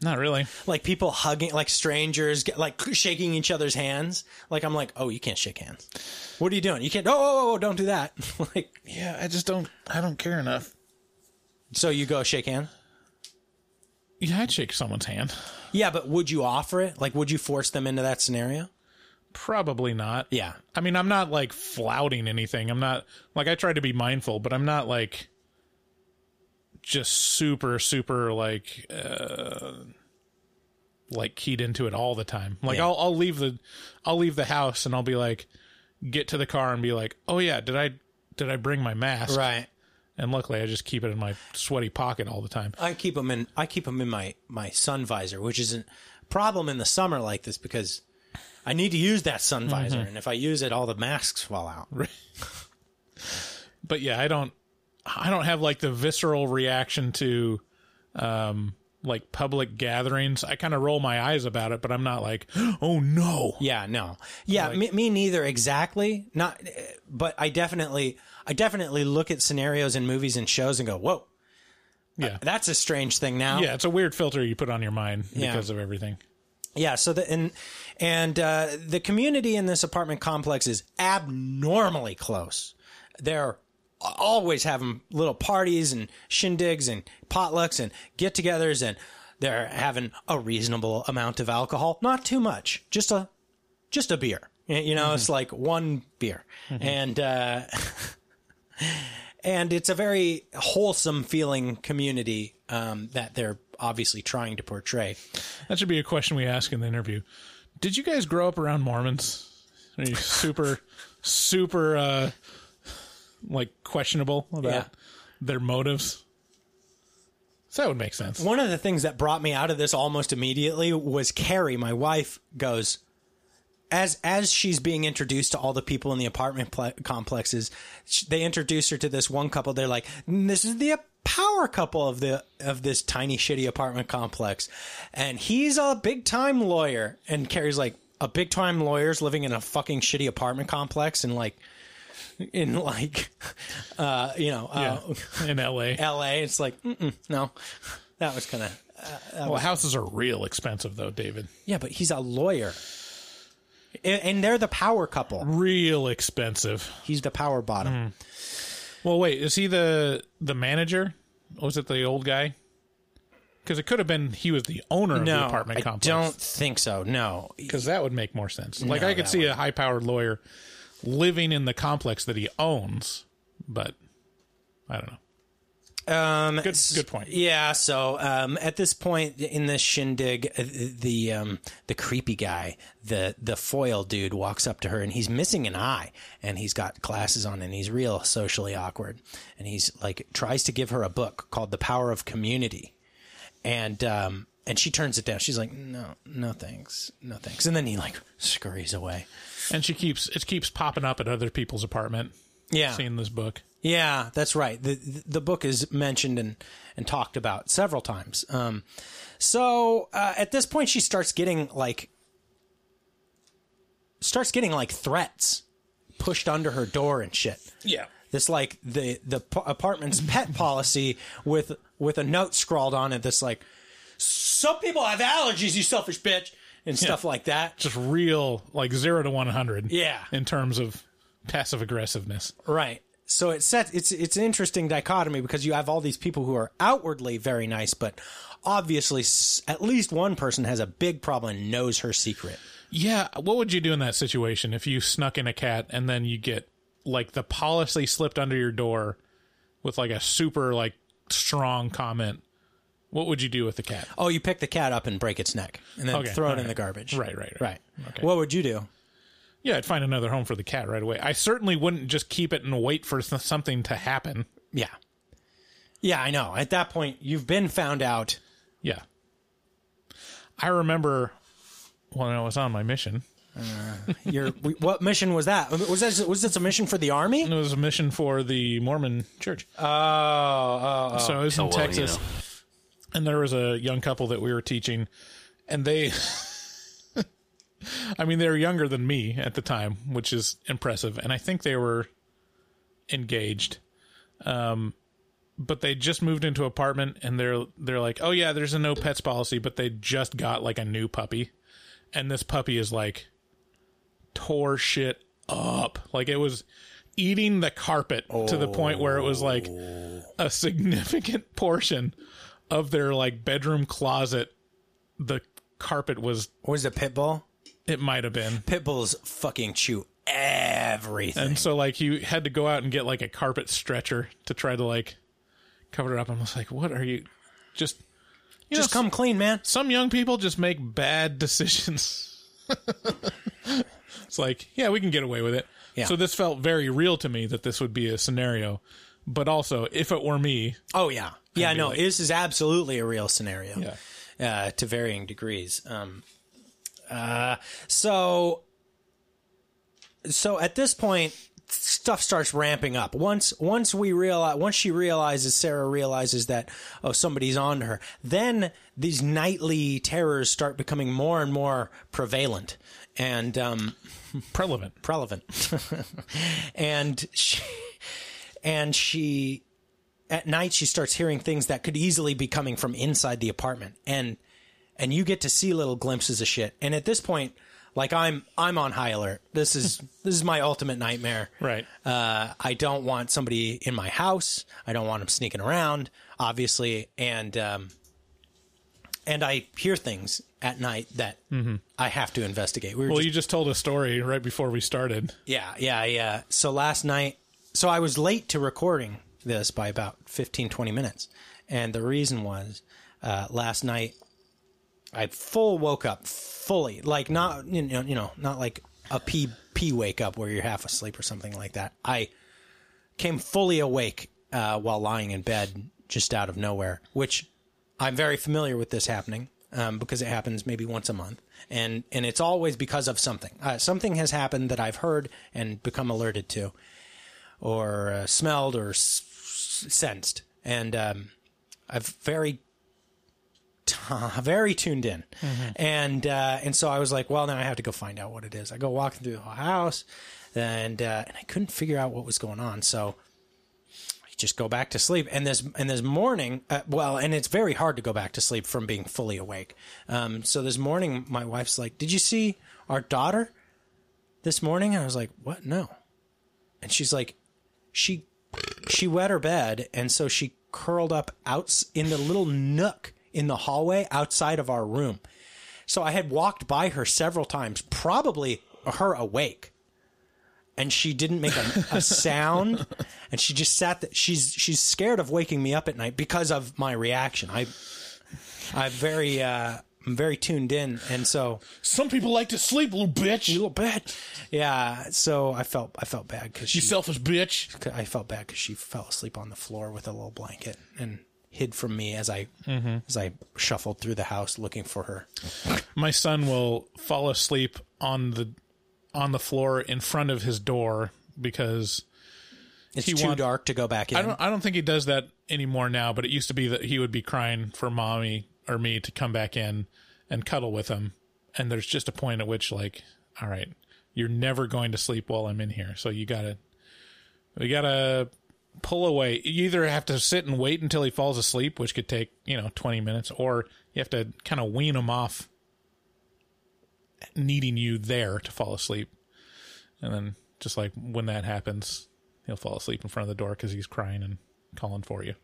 Not really. Like people hugging, like strangers, get, like shaking each other's hands. Like I'm like, oh, you can't shake hands. What are you doing? You can't. Oh, oh, oh, oh don't do that. like, Yeah, I just don't. I don't care enough. so you go shake hand. Yeah, I'd shake someone's hand. Yeah, but would you offer it? Like, would you force them into that scenario? Probably not. Yeah. I mean, I'm not like flouting anything. I'm not like I try to be mindful, but I'm not like just super super like uh like keyed into it all the time. Like Yeah. I'll I'll leave the I'll leave the house and I'll be like get to the car and be like, "Oh yeah, did I did I bring my mask?" Right. And luckily I just keep it in my sweaty pocket all the time. I keep them in. I keep them in my my sun visor, which is a problem in the summer like this because I need to use that sun visor, and if I use it, all the masks fall out. but yeah, I don't I don't have like the visceral reaction to um like public gatherings. I kind of roll my eyes about it, but I'm not like, "Oh no." Yeah, no. Yeah, me, me neither exactly. Not but I definitely I definitely look at scenarios in movies and shows and go, "Whoa, Yeah. that's a strange thing now." Yeah, it's a weird filter you put on your mind Yeah. because of everything. Yeah, so the and and uh, the community in this apartment complex is abnormally close. They're always having little parties and shindigs and potlucks and get-togethers, and they're having a reasonable amount of alcohol, not too much, just a just a beer. You know, it's like one beer, and uh, and it's a very wholesome feeling community um, that they're obviously trying to portray. That should be a question we ask in the interview. Did you guys grow up around Mormons? Are you super super uh like questionable about Yeah. their motives? So that would make sense. One of the things that brought me out of this almost immediately was Carrie, my wife, goes as as she's being introduced to all the people in the apartment pl- complexes. They introduce her to this one couple. They're like, "This is the power couple of the of this tiny shitty apartment complex," and he's a big time lawyer. And Carrie's like, "A big time lawyer's living in a fucking shitty apartment complex," and like. In like, uh, you know, uh, Yeah, in LA. L.A. It's like, mm-mm, no, that was kind of Well, houses are real expensive though, David. yeah, but he's a lawyer, and, and they're the power couple. Real expensive. He's the power bottom. Well, wait, is he the the manager? Or was it the old guy? Because it could have been he was the owner of No, the apartment I complex. I don't think so. No, because that would make more sense. Like No, I could see a high powered lawyer living in the complex that he owns. But I don't know. Um, Good, good point. Yeah. So um, at this point in this shindig, uh, the um, the creepy guy, the the foil dude, walks up to her and he's missing an eye and he's got glasses on and he's real socially awkward and he's like tries to give her a book called The Power of Community, and um, and she turns it down. She's like, no, no thanks, no thanks. And then he like scurries away. And she keeps it keeps popping up at other people's apartment. Yeah. seeing this book. Yeah, that's right. the The book is mentioned and and talked about several times. Um, so uh, at this point, she starts getting like starts getting like threats pushed under her door and shit. Yeah. This like the the p- apartment's pet policy with with a note scrawled on it that's like some people have allergies, you selfish bitch, and stuff like that. Just real like zero to one hundred. Yeah. in terms of passive aggressiveness. Right. So it set it's it's an interesting dichotomy because you have all these people who are outwardly very nice, but obviously at least one person has a big problem and knows her secret. Yeah, what would you do in that situation if you snuck in a cat and then you get like the policy slipped under your door with like a super like strong comment? What would you do with the cat? Oh, you pick the cat up and break its neck and then Okay, throw it in alright. the garbage. Right, right, right. Okay. What would you do? Yeah, I'd find another home for the cat right away. I certainly wouldn't just keep it and wait for th- something to happen. Yeah. Yeah, I know. At that point, you've been found out. Yeah. I remember when I was on my mission. Uh, your what mission was that? Was that was this a mission for the army? It was a mission for the Mormon church. Oh, oh, oh. So I was Oh, in well, you Texas, know. And there was a young couple that we were teaching, and they, I mean, they were younger than me at the time, which is impressive, and I think they were engaged. Um, but they just moved into apartment, and they're they're like, oh yeah, there's a no pets policy, but they just got like a new puppy, and this puppy is like tore shit up, like it was eating the carpet to the point where it was like a significant portion of their like bedroom closet the carpet was was it pit bull? It might have been. Pit bulls fucking chew everything. And so like he had to go out and get like a carpet stretcher to try to like cover it up. I was like what are you just you Just know, come clean man. some young people just make bad decisions. It's like yeah we can get away with it. Yeah. so this felt very real to me that this would be a scenario. But also if it were me Oh yeah, yeah. No, like- this is absolutely a real scenario. Yeah. uh, to varying degrees. Um, uh, so, so at this point, stuff starts ramping up. Once, once we realize, once she realizes, Sarah realizes that oh somebody's on her. Then these nightly terrors start becoming more and more prevalent and um, prevalent, prevalent, and she, and she at night she starts hearing things that could easily be coming from inside the apartment. And and you get to see little glimpses of shit. And at this point like i'm i'm on high alert. This is this is my ultimate nightmare. Right. Uh i don't want somebody in my house. I don't want them sneaking around obviously. And um and i hear things at night that Mhm. i have to investigate. We were well just you just told a story right before we started. Yeah, yeah, yeah. So last night, so I was late to recording this by about 15, 20 minutes. And the reason was uh, last night I full woke up fully, like not, you know, you know not like a pee, pee wake up where you're half asleep or something like that. I came fully awake uh, while lying in bed just out of nowhere, which I'm very familiar with this happening um, because it happens maybe once a month, and and it's always because of something. Uh, something has happened that I've heard and become alerted to, or uh, smelled or s- sensed, and um, I've very very tuned in, and uh, and so I was like, well, now I have to go find out what it is. I go walking through the whole house, and uh, and I couldn't figure out what was going on, so I just go back to sleep. And this and this morning, uh, well, and it's very hard to go back to sleep from being fully awake. Um, so this morning, my wife's like, "Did you see our daughter this morning?" And I was like, "What? No." And she's like, "She she wet her bed, and so she curled up out in the little nook in the hallway outside of our room." So I had walked by her several times, probably her awake. and she didn't make a, a sound, and she just sat. There. She's she's scared of waking me up at night because of my reaction. I I very uh, I'm very tuned in, and so Some people like to sleep, little bitch. you little bitch. Yeah, so I felt I felt bad because she You selfish bitch. I felt bad because she fell asleep on the floor with a little blanket and hid from me as I Mm-hmm. as I shuffled through the house looking for her. My son will fall asleep on the on the floor in front of his door because It's too want- dark to go back in. I don't I don't think he does that anymore now, but it used to be that he would be crying for mommy or me to come back in and cuddle with him. And there's just a point at which like, all right, you're never going to sleep while I'm in here. So you gotta we gotta pull away. You either have to sit and wait until he falls asleep, which could take, you know, twenty minutes, or you have to kind of wean him off needing you there to fall asleep. And then just like when that happens, he'll fall asleep in front of the door because he's crying and calling for you.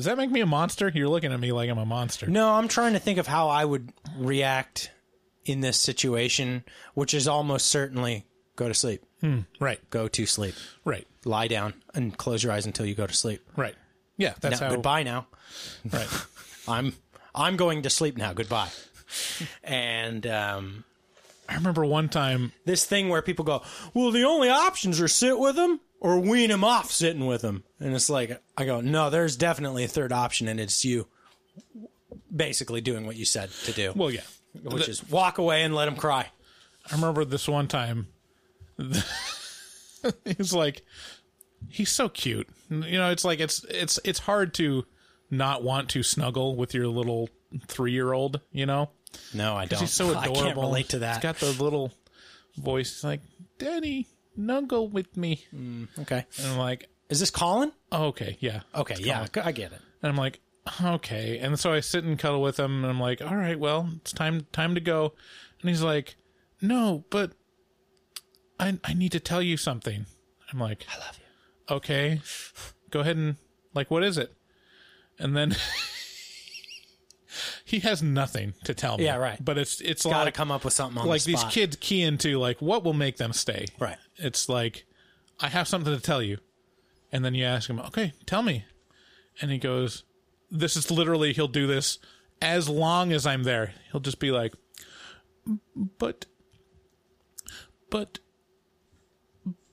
Does that make me a monster? You're looking at me like I'm a monster. No, I'm trying to think of how I would react in this situation, which is almost certainly go to sleep. Right, Go to sleep. right, Lie down and close your eyes until you go to sleep. right. Yeah, that's now, how. goodbye now. Right. I'm I'm going to sleep now. Goodbye. and um, I remember one time. this thing where people go, well, the only options are sit with them or wean him off sitting with them. And it's like, I go, no, there's definitely a third option, and it's you basically doing what you said to do, Well, yeah. which is walk away and let him cry. I remember this one time. he's like, he's so cute. You know, it's like it's it's it's hard to not want to snuggle with your little three year old. You know, No, I don't. he's so adorable. I can't relate to that. He's got the little voice. He's like, Daddy, snuggle with me. Mm, okay. And I'm like, Is this Colin? oh, okay, yeah, Okay, yeah, I get it. And I'm like, okay. And so I sit and cuddle with him, and I'm like, all right, well, it's time time to go. And he's like, no, but I I need to tell you something. I'm like, I love you. Okay, go ahead and like, what is it? And then he has nothing to tell me. Yeah, right. But it's it's Got to like come up with something on like the these kids key into like what will make them stay. Right. It's like I have something to tell you, and then you ask him, okay, tell me, and he goes, this is literally he'll do this as long as I'm there. He'll just be like, but, but,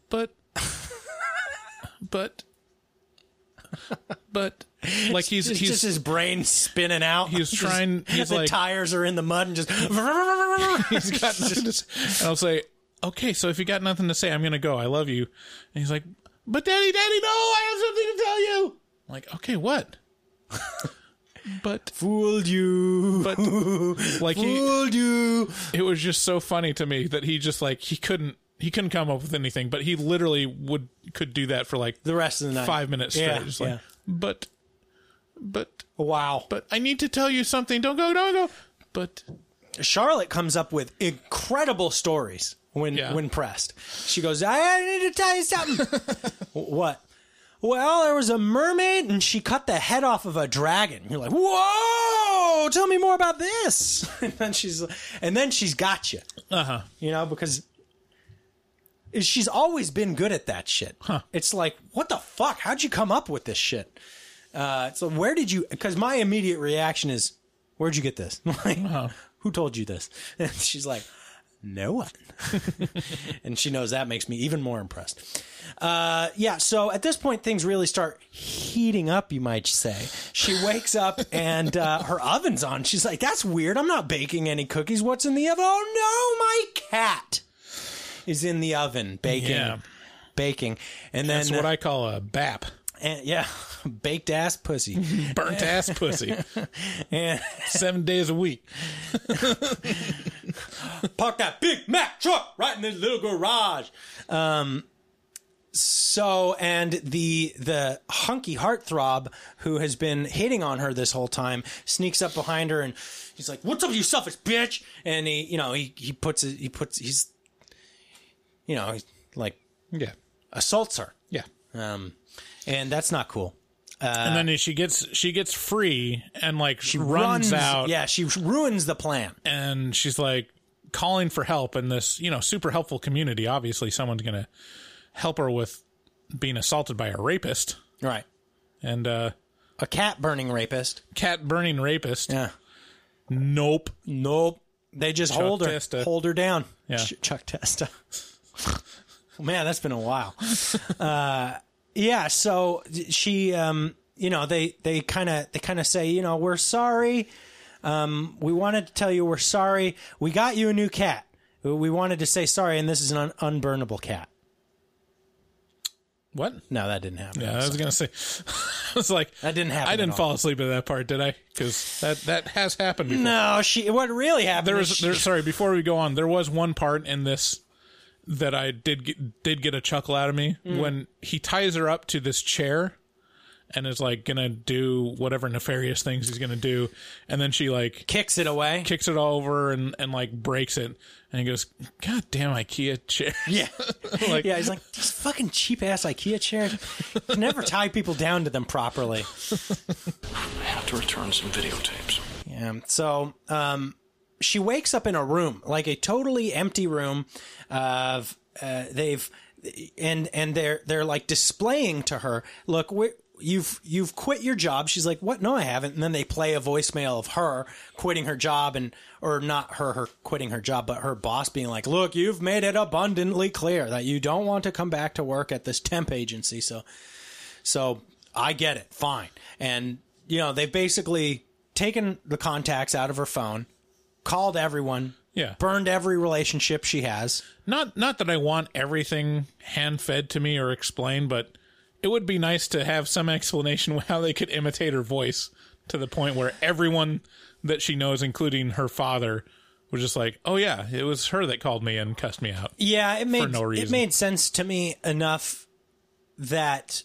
but, but, but, like he's It's he's just his brain spinning out. he's Just- trying- he's the like- tires are in the mud and just. he's got nothing to say. And I'll say, okay, so if you got nothing to say, I'm going to go. I love you. And he's like, but daddy, daddy, no, I have something to tell you. I'm like, okay, what? but, Fooled you. but, like he, Fooled you. it was just so funny to me that he just like, he couldn't, he couldn't come up with anything, but he literally would, could do that for like The rest of the night. five minutes straight. Yeah, just yeah. but, but, Wow. but I need to tell you something. Don't go, don't go. But, Charlotte comes up with incredible stories when Yeah. when pressed. She goes, "I need to tell you something." what? Well, there was a mermaid and she cut the head off of a dragon. You're like, "Whoa! Tell me more about this." and then she's and then she's got you. uh huh. You know, because she's always been good at that shit. It's like, what the fuck? How'd you come up with this shit? Uh, so where did you? Because my immediate reaction is, where'd you get this? Like, who told you this? And she's like, no one. and she knows that makes me even more impressed. Uh, yeah. So at this point, things really start heating up. You might say. She wakes up and uh, her oven's on. She's like, "That's weird. I'm not baking any cookies. What's in the oven? Oh no, my cat is in the oven baking." Yeah. Baking, and then That's what I call a BAP. and, yeah, baked ass pussy. Burnt ass pussy. and Seven days a week. park that Big Mac truck right in this little garage. Um, so and the the hunky heartthrob who has been hitting on her this whole time sneaks up behind her and he's like, "What's up, you selfish bitch?" And he, you know, he he puts he puts he's, you know, like Yeah. assaults her. Yeah. Um, and that's not cool. and then she gets she gets free and like she runs, out Yeah, she ruins the plan. and she's like calling for help in this, you know, super helpful community. Obviously, someone's going to help her with being assaulted by a rapist. Right. And uh a cat burning rapist. Cat burning rapist. Yeah. Nope. Nope. They just Chuck hold her, Testa. hold her down. Yeah. Ch- Chuck Testa. Man, that's been a while. uh, yeah. So she, um, you know, they they kind of they kind of say, you know, we're sorry. Um, we wanted to tell you we're sorry. We got you a new cat. We wanted to say sorry, and this is an un- unburnable cat. What? No, that didn't happen. Yeah, I was gonna say. I was like, that didn't happen. I didn't fall asleep at that part, did I? Because that that has happened. Before. No, she. What really happened? There was she- there, sorry. Before we go on, there was one part in this that I did get, did get a chuckle out of me Mm. when he ties her up to this chair and is like gonna do whatever nefarious things he's gonna do, and then she like kicks it away, kicks it all over, and and like breaks it, and he goes, "God damn IKEA chair!" Yeah, like yeah. He's like these fucking cheap ass IKEA chairs. You can never tie people down to them properly. I have to return some videotapes. Yeah. So um, she wakes up in a room, like a totally empty room. Of uh, they've and and they're they're like displaying to her, look, we you've you've quit your job. She's like, what? No, I haven't. And then they play a voicemail of her quitting her job and or not her her quitting her job, but her boss being like, look, you've made it abundantly clear that you don't want to come back to work at this temp agency. So so I get it. Fine. And, you know, they've basically taken the contacts out of her phone, called everyone, Yeah. burned every relationship she has. Not not that I want everything hand fed to me or explained, but it would be nice to have some explanation how they could imitate her voice to the point where everyone that she knows, including her father, was just like, "Oh yeah, it was her that called me and cussed me out." Yeah, it made no it made sense to me enough that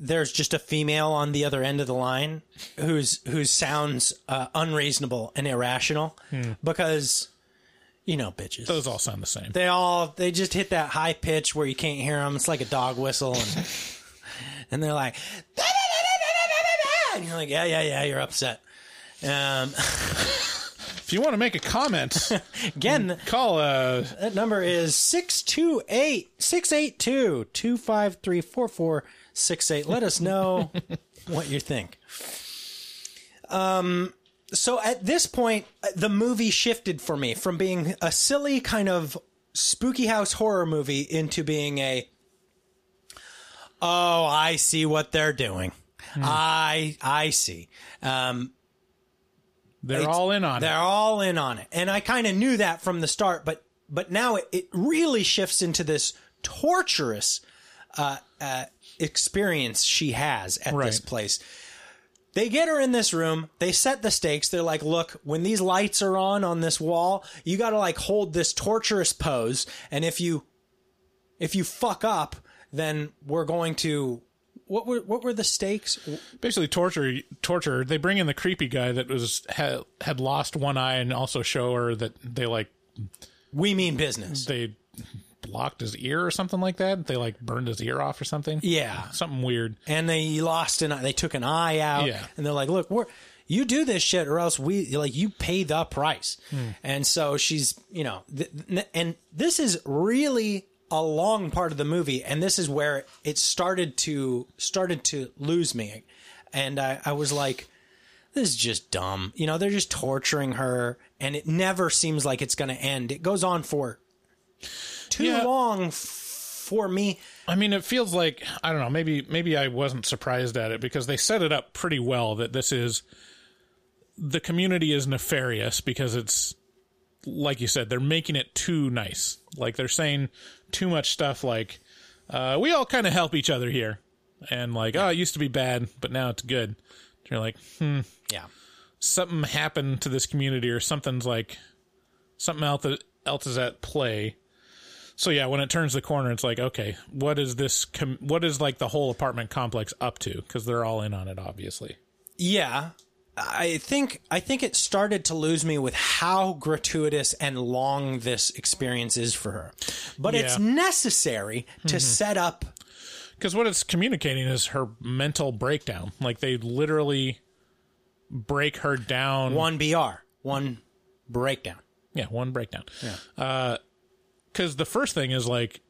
there's just a female on the other end of the line who's who sounds uh, unreasonable and irrational Hmm. because you know bitches. Those all sound the same. They all they just hit that high pitch where you can't hear them. It's like a dog whistle, and and they're like, and you're like, yeah, yeah, yeah, you're upset. Um, If you want to make a comment, again, call uh that number is 628 682 253 4468. Let us know what you think. Um, so at this point, uh, the movie shifted for me from being a silly kind of spooky house horror movie into being a oh, I see what they're doing. I I see. Um, they're all in on it. They're all in on it, and I kind of knew that from the start. But but now it, it really shifts into this torturous uh, uh, experience she has at this place. They get her in this room. They set the stakes. They're like, "Look, when these lights are on on this wall, you got to like hold this torturous pose, and if you if you fuck up, then we're going to what were what were the stakes? Basically, torture torture. They bring in the creepy guy that was had had lost one eye, and also show her that they like We mean business. they blocked his ear or something like that. They like burned his ear off or something. Yeah. something weird. and they lost an eye. They took an eye out, Yeah. and they're like, "Look, we're you do this shit, or else we like you pay the price." Hmm. And so she's, you know, th- th- and this is really a long part of the movie, and this is where it started to started to lose me, and I, I was like. This is just dumb. You know, they're just torturing her, and it never seems like it's going to end. It goes on for too Yeah. long f- for me. I mean, it feels like I don't know. Maybe maybe I wasn't surprised at it because they set it up pretty well that this is the community is nefarious because it's like you said they're making it too nice. Like they're saying too much stuff like uh, we all kind of help each other here, and like oh it used to be bad but now it's good. You're like hmm Yeah. something happened to this community or something's like something else else is at play. So yeah, when it turns the corner, it's like, okay, what is this? Com- what is like the whole apartment complex up to? Because they're all in on it, obviously. Yeah. I think I think it started to lose me with how gratuitous and long this experience is for her. But it's necessary to mm-hmm. set up Because what it's communicating is her mental breakdown. Like they literally break her down. one BR, one breakdown. Yeah, one breakdown. Yeah. Uh, Because the first thing is like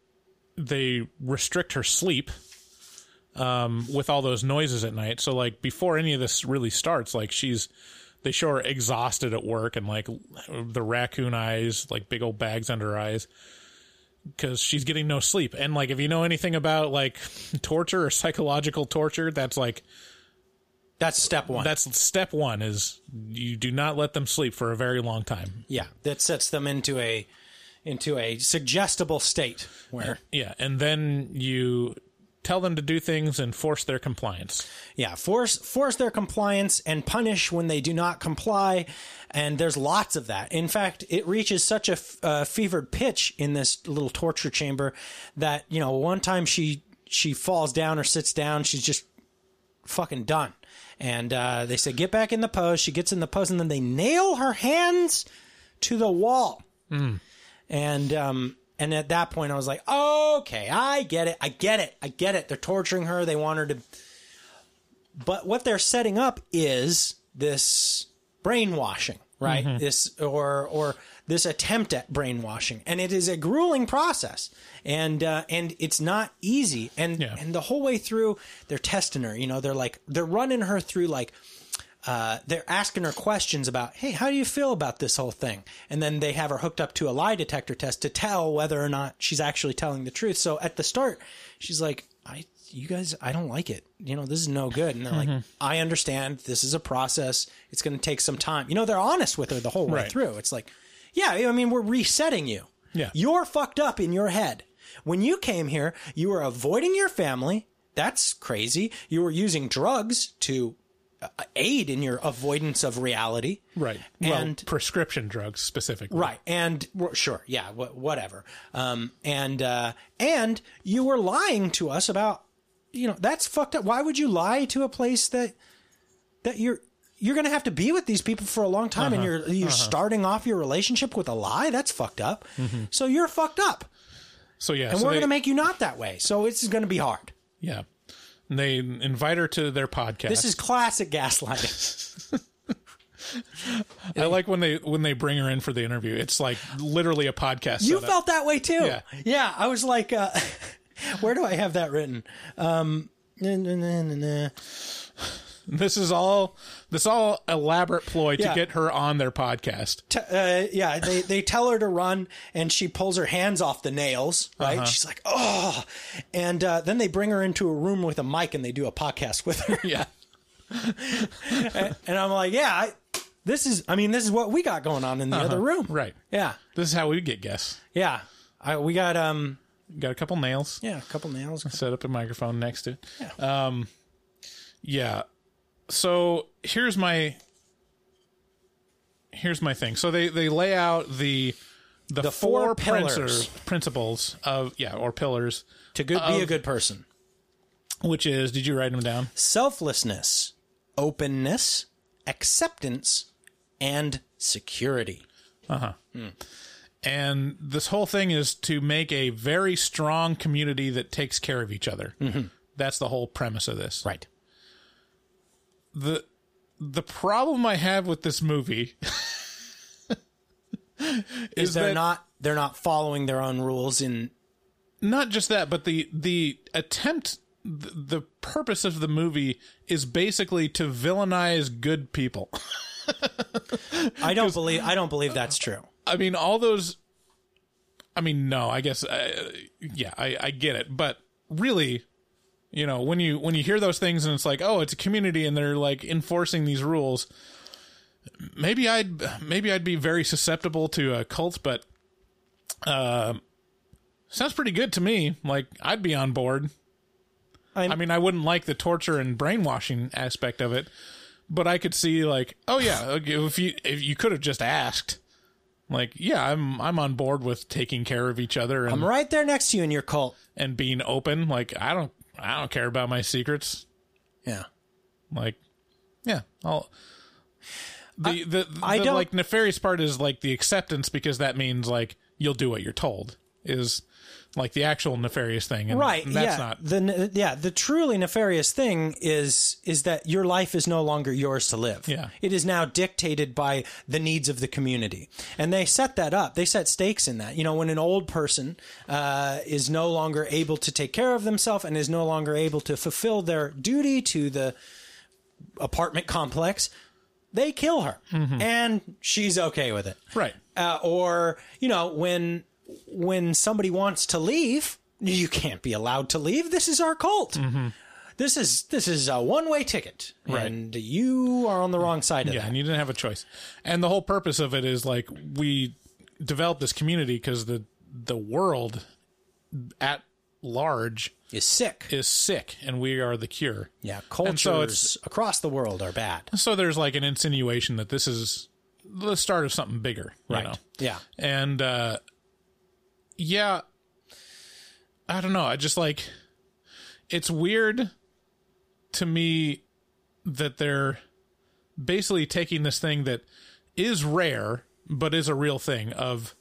they restrict her sleep um, with all those noises at night. So like before any of this really starts, like she's they show her exhausted at work and like the raccoon eyes, like big old bags under her eyes. Because she's getting no sleep, and like if you know anything about like torture or psychological torture, that's like That's step one. that's step one is you do not let them sleep for a very long time. yeah, that sets them into a into a suggestible state where Yeah, and then you tell them to do things and force their compliance. yeah force force their compliance and punish when they do not comply and there's lots of that. In fact it reaches such a f- uh, fevered pitch in this little torture chamber that you know one time she she falls down or sits down she's just fucking done. And uh, they say get back in the pose. She gets in the pose and then they nail her hands to the wall and um and at that point I was like, okay, I get it. I get it. I get it. They're torturing her. They want her to But what they're setting up is this brainwashing, right? This or or this attempt at brainwashing. And it is a grueling process. And uh, and it's not easy. And Yeah. and the whole way through they're testing her, you know, they're like they're running her through like uh, they're asking her questions about, hey, how do you feel about this whole thing? And then they have her hooked up to a lie detector test to tell whether or not she's actually telling the truth. So at the start, she's like, I, you guys, I don't like it. You know, this is no good. And they're like, I understand this is a process. It's going to take some time. You know, they're honest with her the whole way Right. through. It's like, yeah, I mean, we're resetting you. Yeah. You're fucked up in your head. When you came here, you were avoiding your family. That's crazy. You were using drugs to aid in your avoidance of reality. Right. And well, prescription drugs specifically. right. And sure, yeah, wh- whatever. Um, and uh, and you were lying to us about, you know, that's fucked up. Why would you lie to a place that that you're you're going to have to be with these people for a long time, and you're you're starting off your relationship with a lie? That's fucked up. So you're fucked up, So yeah, and so we're they- going to make you not that way. So it's going to be hard. yeah. And They invite her to their podcast. This is classic gaslighting. I like when they when they bring her in for the interview. It's like literally a podcast. You setup. felt that way too. Yeah. Yeah. I was like, uh, where do I have that written? Um, nah, nah, nah. this is all this all elaborate ploy Yeah. to get her on their podcast. T- uh, yeah, they, they tell her to run and she pulls her hands off the nails, right? She's like, oh. And uh, then they bring her into a room with a mic and they do a podcast with her. Yeah. and, and I'm like, yeah, I, this is, I mean, this is what we got going on in the other room. Right. Yeah. This is how we get guests. Yeah. I, we got, um, Got a couple nails. yeah, a couple nails. Set up a microphone next to it. Yeah. Um, yeah. So here's my here's my thing. So they they lay out the the, The four, four pillars. principles of yeah or pillars, To good, be a good person. which is did you write them down? selflessness, openness, acceptance, and security. Uh huh. Hmm. And this whole thing is to make a very strong community that takes care of each other. That's the whole premise of this. Right. The The problem I have with this movie Is they're that- not they're not following their own rules in not just that, but the the attempt, the, the purpose of the movie is basically to villainize good people. I don't believe I don't believe that's true. I mean, all those. I mean, no, I guess, uh, yeah, I, I get it, but really, you know, when you when you hear those things and it's like, oh, it's a community and they're like enforcing these rules. Maybe I'd maybe I'd be very susceptible to a cult, but uh, sounds pretty good to me. Like I'd be on board. I'm- I mean, I wouldn't like the torture and brainwashing aspect of it, but I could see like, oh yeah, if you if you could have just asked, like, yeah, I'm I'm on board with taking care of each other and I'm right there next to you in your cult. and being open. Like, I don't I don't care about my secrets. Yeah. Like, yeah, I'll. The the, the, I don't- like nefarious part is like the acceptance because that means like you'll do what you're told is like the actual nefarious thing, and, right that's yeah. not the yeah the truly nefarious thing is is that your life is no longer yours to live. Yeah. it is now dictated by the needs of the community. And they set that up. They set stakes in that. You know when an old person uh, is no longer able to take care of themselves and is no longer able to fulfill their duty to the apartment complex they kill her. And she's okay with it. Right. uh, or you know when when somebody wants to leave you can't be allowed to leave this is our cult this is this is a one-way ticket Right. and you are on the wrong side of it. Yeah, that and you didn't have a choice. And the whole purpose of it is like we developed this community because the the world at large is sick is sick, and we are the cure. yeah cultures so it's across the world are bad so there's like an insinuation that this is the start of something bigger, you right know? yeah And uh yeah, I don't know. I just like it's weird to me that they're basically taking this thing that is rare but is a real thing of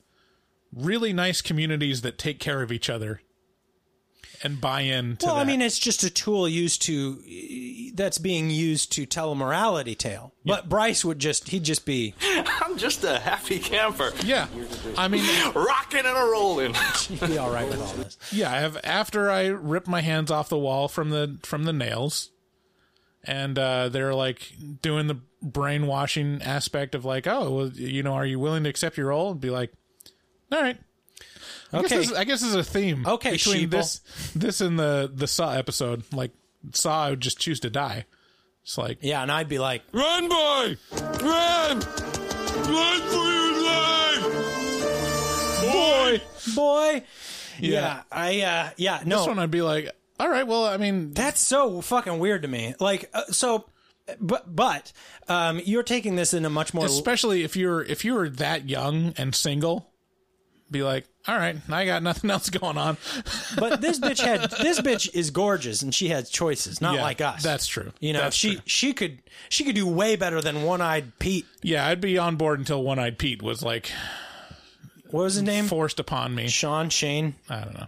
really nice communities that take care of each other and buy in to well i mean it's just a tool used to that's being used to tell a morality tale but bryce would just he'd just be I'm just a happy camper. yeah. I mean Rocking and a rolling. he'd be all right with all this Yeah, I have after I ripped my hands off the wall from the from the nails, and uh, they're like doing the brainwashing aspect of like, oh, well, you know, are you willing to accept your role? And be like, all right. I guess Okay. this, I guess this is a theme. Okay, between sheeple. this this and the the Saw episode, like Saw, I would just choose to die. It's like, yeah and i'd be like Run, boy! Run! Run for your life! boy, boy yeah, Yeah. i uh yeah no this one I'd be like, all right, well, I mean, That's so fucking weird to me. Like, uh, so, but but um, you're taking this in a much more especially if you're if you were that young and single, be like, all right, I got nothing else going on. But this bitch had this bitch is gorgeous and she has choices, not Yeah, like us. That's true. you know That's she true. she could she could do way better than one eyed Pete. Yeah, I'd be on board until One Eyed Pete was like What was his name? forced upon me. Sean Shane. I don't know.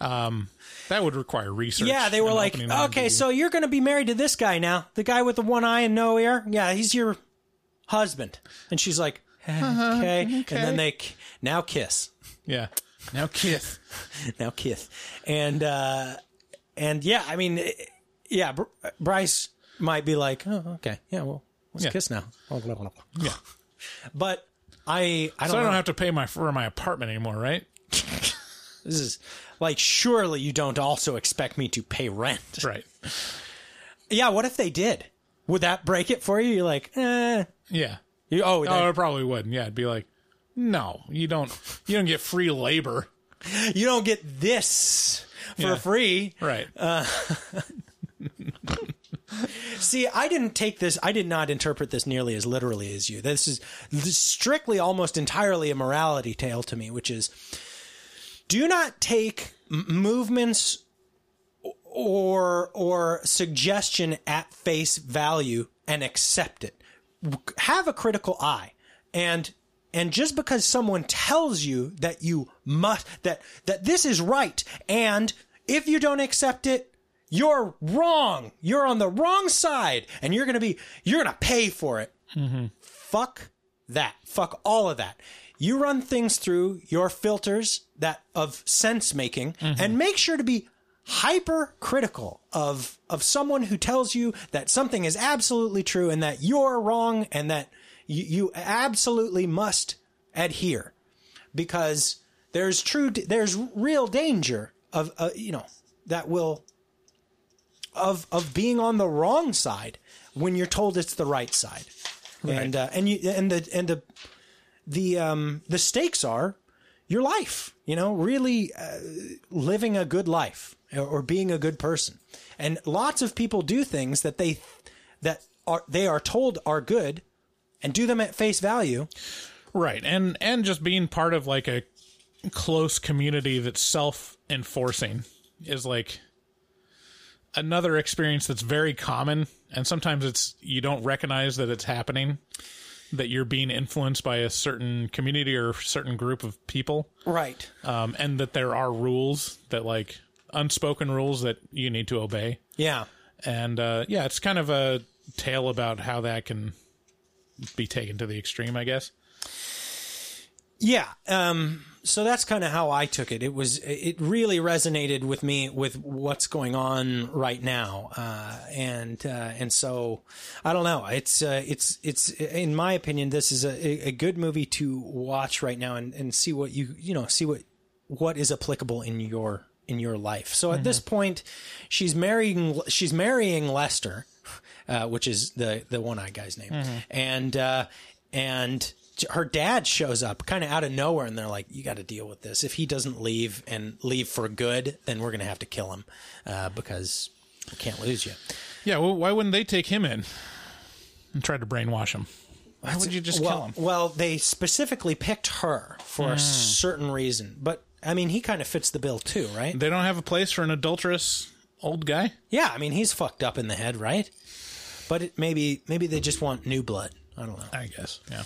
Um, that would require research. Yeah, they were like, okay, so you're going to be married to this guy now, the guy with the one eye and no ear. Yeah, he's your husband. And she's like, Uh-huh, okay. And then they now kiss. Yeah, now kiss. now kiss and uh and yeah i mean yeah Br- Bryce might be like oh okay yeah well let's Yeah. kiss now Yeah, but i i don't, so I don't have to pay my for my apartment anymore, right? this is like surely you don't also expect me to pay rent Right. yeah what if they did would that break it for you you're like eh Yeah. you, oh, Oh, it probably wouldn't. Yeah, it'd be like, no, you don't. You don't get free labor. you don't get this for Yeah. free Right. Uh, See, I didn't take this, I did not interpret this nearly as literally as you. This is this is strictly almost entirely a morality tale to me, which is do not take m- movements or or suggestion at face value and accept it. Have a critical eye. And and just because someone tells you that you must that that this is right and if you don't accept it you're wrong. You're on the wrong side and you're going to be you're going to pay for it. Mm-hmm. Fuck that. Fuck all of that. You run things through your filters that of sense making mm-hmm. and make sure to be hyper critical of of someone who tells you that something is absolutely true and that you're wrong and that you, you absolutely must adhere because there's true there's real danger of uh, you know that will of of being on the wrong side when you're told it's the right side. And uh, and you and the and the the um the stakes are your life you know really uh, living a good life or, or being a good person. And lots of people do things that they that are they are told are good and do them at face value Right. And and just being part of like a close community that's self-enforcing is like another experience that's very common and sometimes it's you don't recognize that it's happening that you're being influenced by a certain community or certain group of people, Right. um, and that there are rules that like unspoken rules that you need to obey. Yeah. And uh, yeah, it's kind of a tale about how that can be taken to the extreme, I guess. Yeah. Um, so that's kind of how I took it. It was, it really resonated with me with what's going on right now. Uh, and, uh, and so I don't know. It's, uh, it's, it's, in my opinion, this is a, a good movie to watch right now and, and see what you, you know, see what, what is applicable in your, in your life. So at this point, she's marrying, she's marrying Lester, uh, which is the, the one eyed guy's name. And, uh, and, her dad shows up kind of out of nowhere and they're like you got to deal with this if he doesn't leave and leave for good then we're going to have to kill him uh, because we can't lose you Yeah, well, why wouldn't they take him in and try to brainwash him? Why would you just well, kill him? well they specifically picked her for a certain reason but i mean he kind of fits the bill too right They don't have a place for an adulterous old guy. yeah i mean he's fucked up in the head right but it, maybe maybe they just want new blood i don't know I guess. Yeah.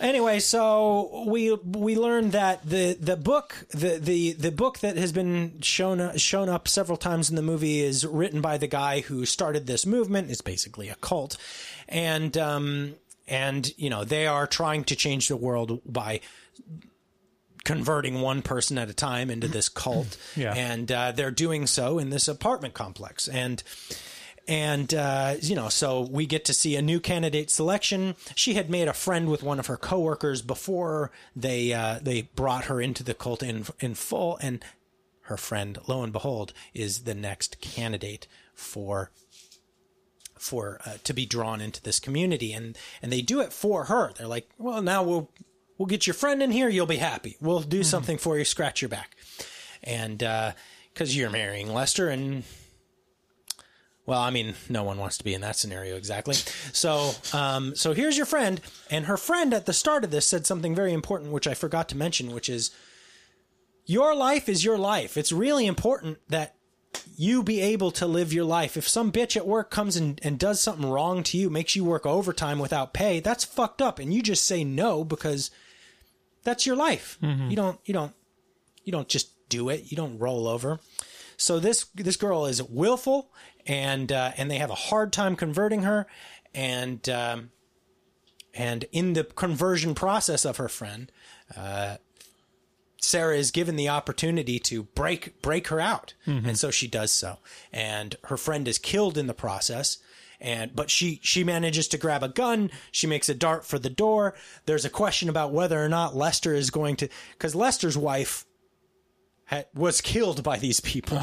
Anyway, so we we learned that the the book the the the book that has been shown shown up several times in the movie is written by the guy who started this movement. It's basically a cult, and um and you know they are trying to change the world by converting one person at a time into this cult, Yeah. and uh, they're doing so in this apartment complex and and uh, you know so we get to see a new candidate selection. She had made a friend with one of her coworkers before they uh, they brought her into the cult in in full. And her friend lo and behold is the next candidate for for uh, to be drawn into this community. And and they do it for her. They're like well now we'll we'll get your friend in here. You'll be happy. We'll do something for you. Scratch your back. And because you're marrying lester and well, I mean, no one wants to be in that scenario exactly. So, um, so here's your friend, and her friend at the start of this said something very important, which I forgot to mention, which is your life is your life. It's really important that you be able to live your life. If some bitch at work comes and, and does something wrong to you, makes you work overtime without pay, that's fucked up, and you just say no because that's your life. You don't, you don't, you don't just do it. You don't roll over. So this this girl is willful, and uh, and they have a hard time converting her, and um, and in the conversion process of her friend, uh, Sarah is given the opportunity to break break her out, and so she does so, and her friend is killed in the process. And but she she manages to grab a gun. She makes a dart for the door. There's a question about whether or not Lester is going to because Lester's wife had, was killed by these people,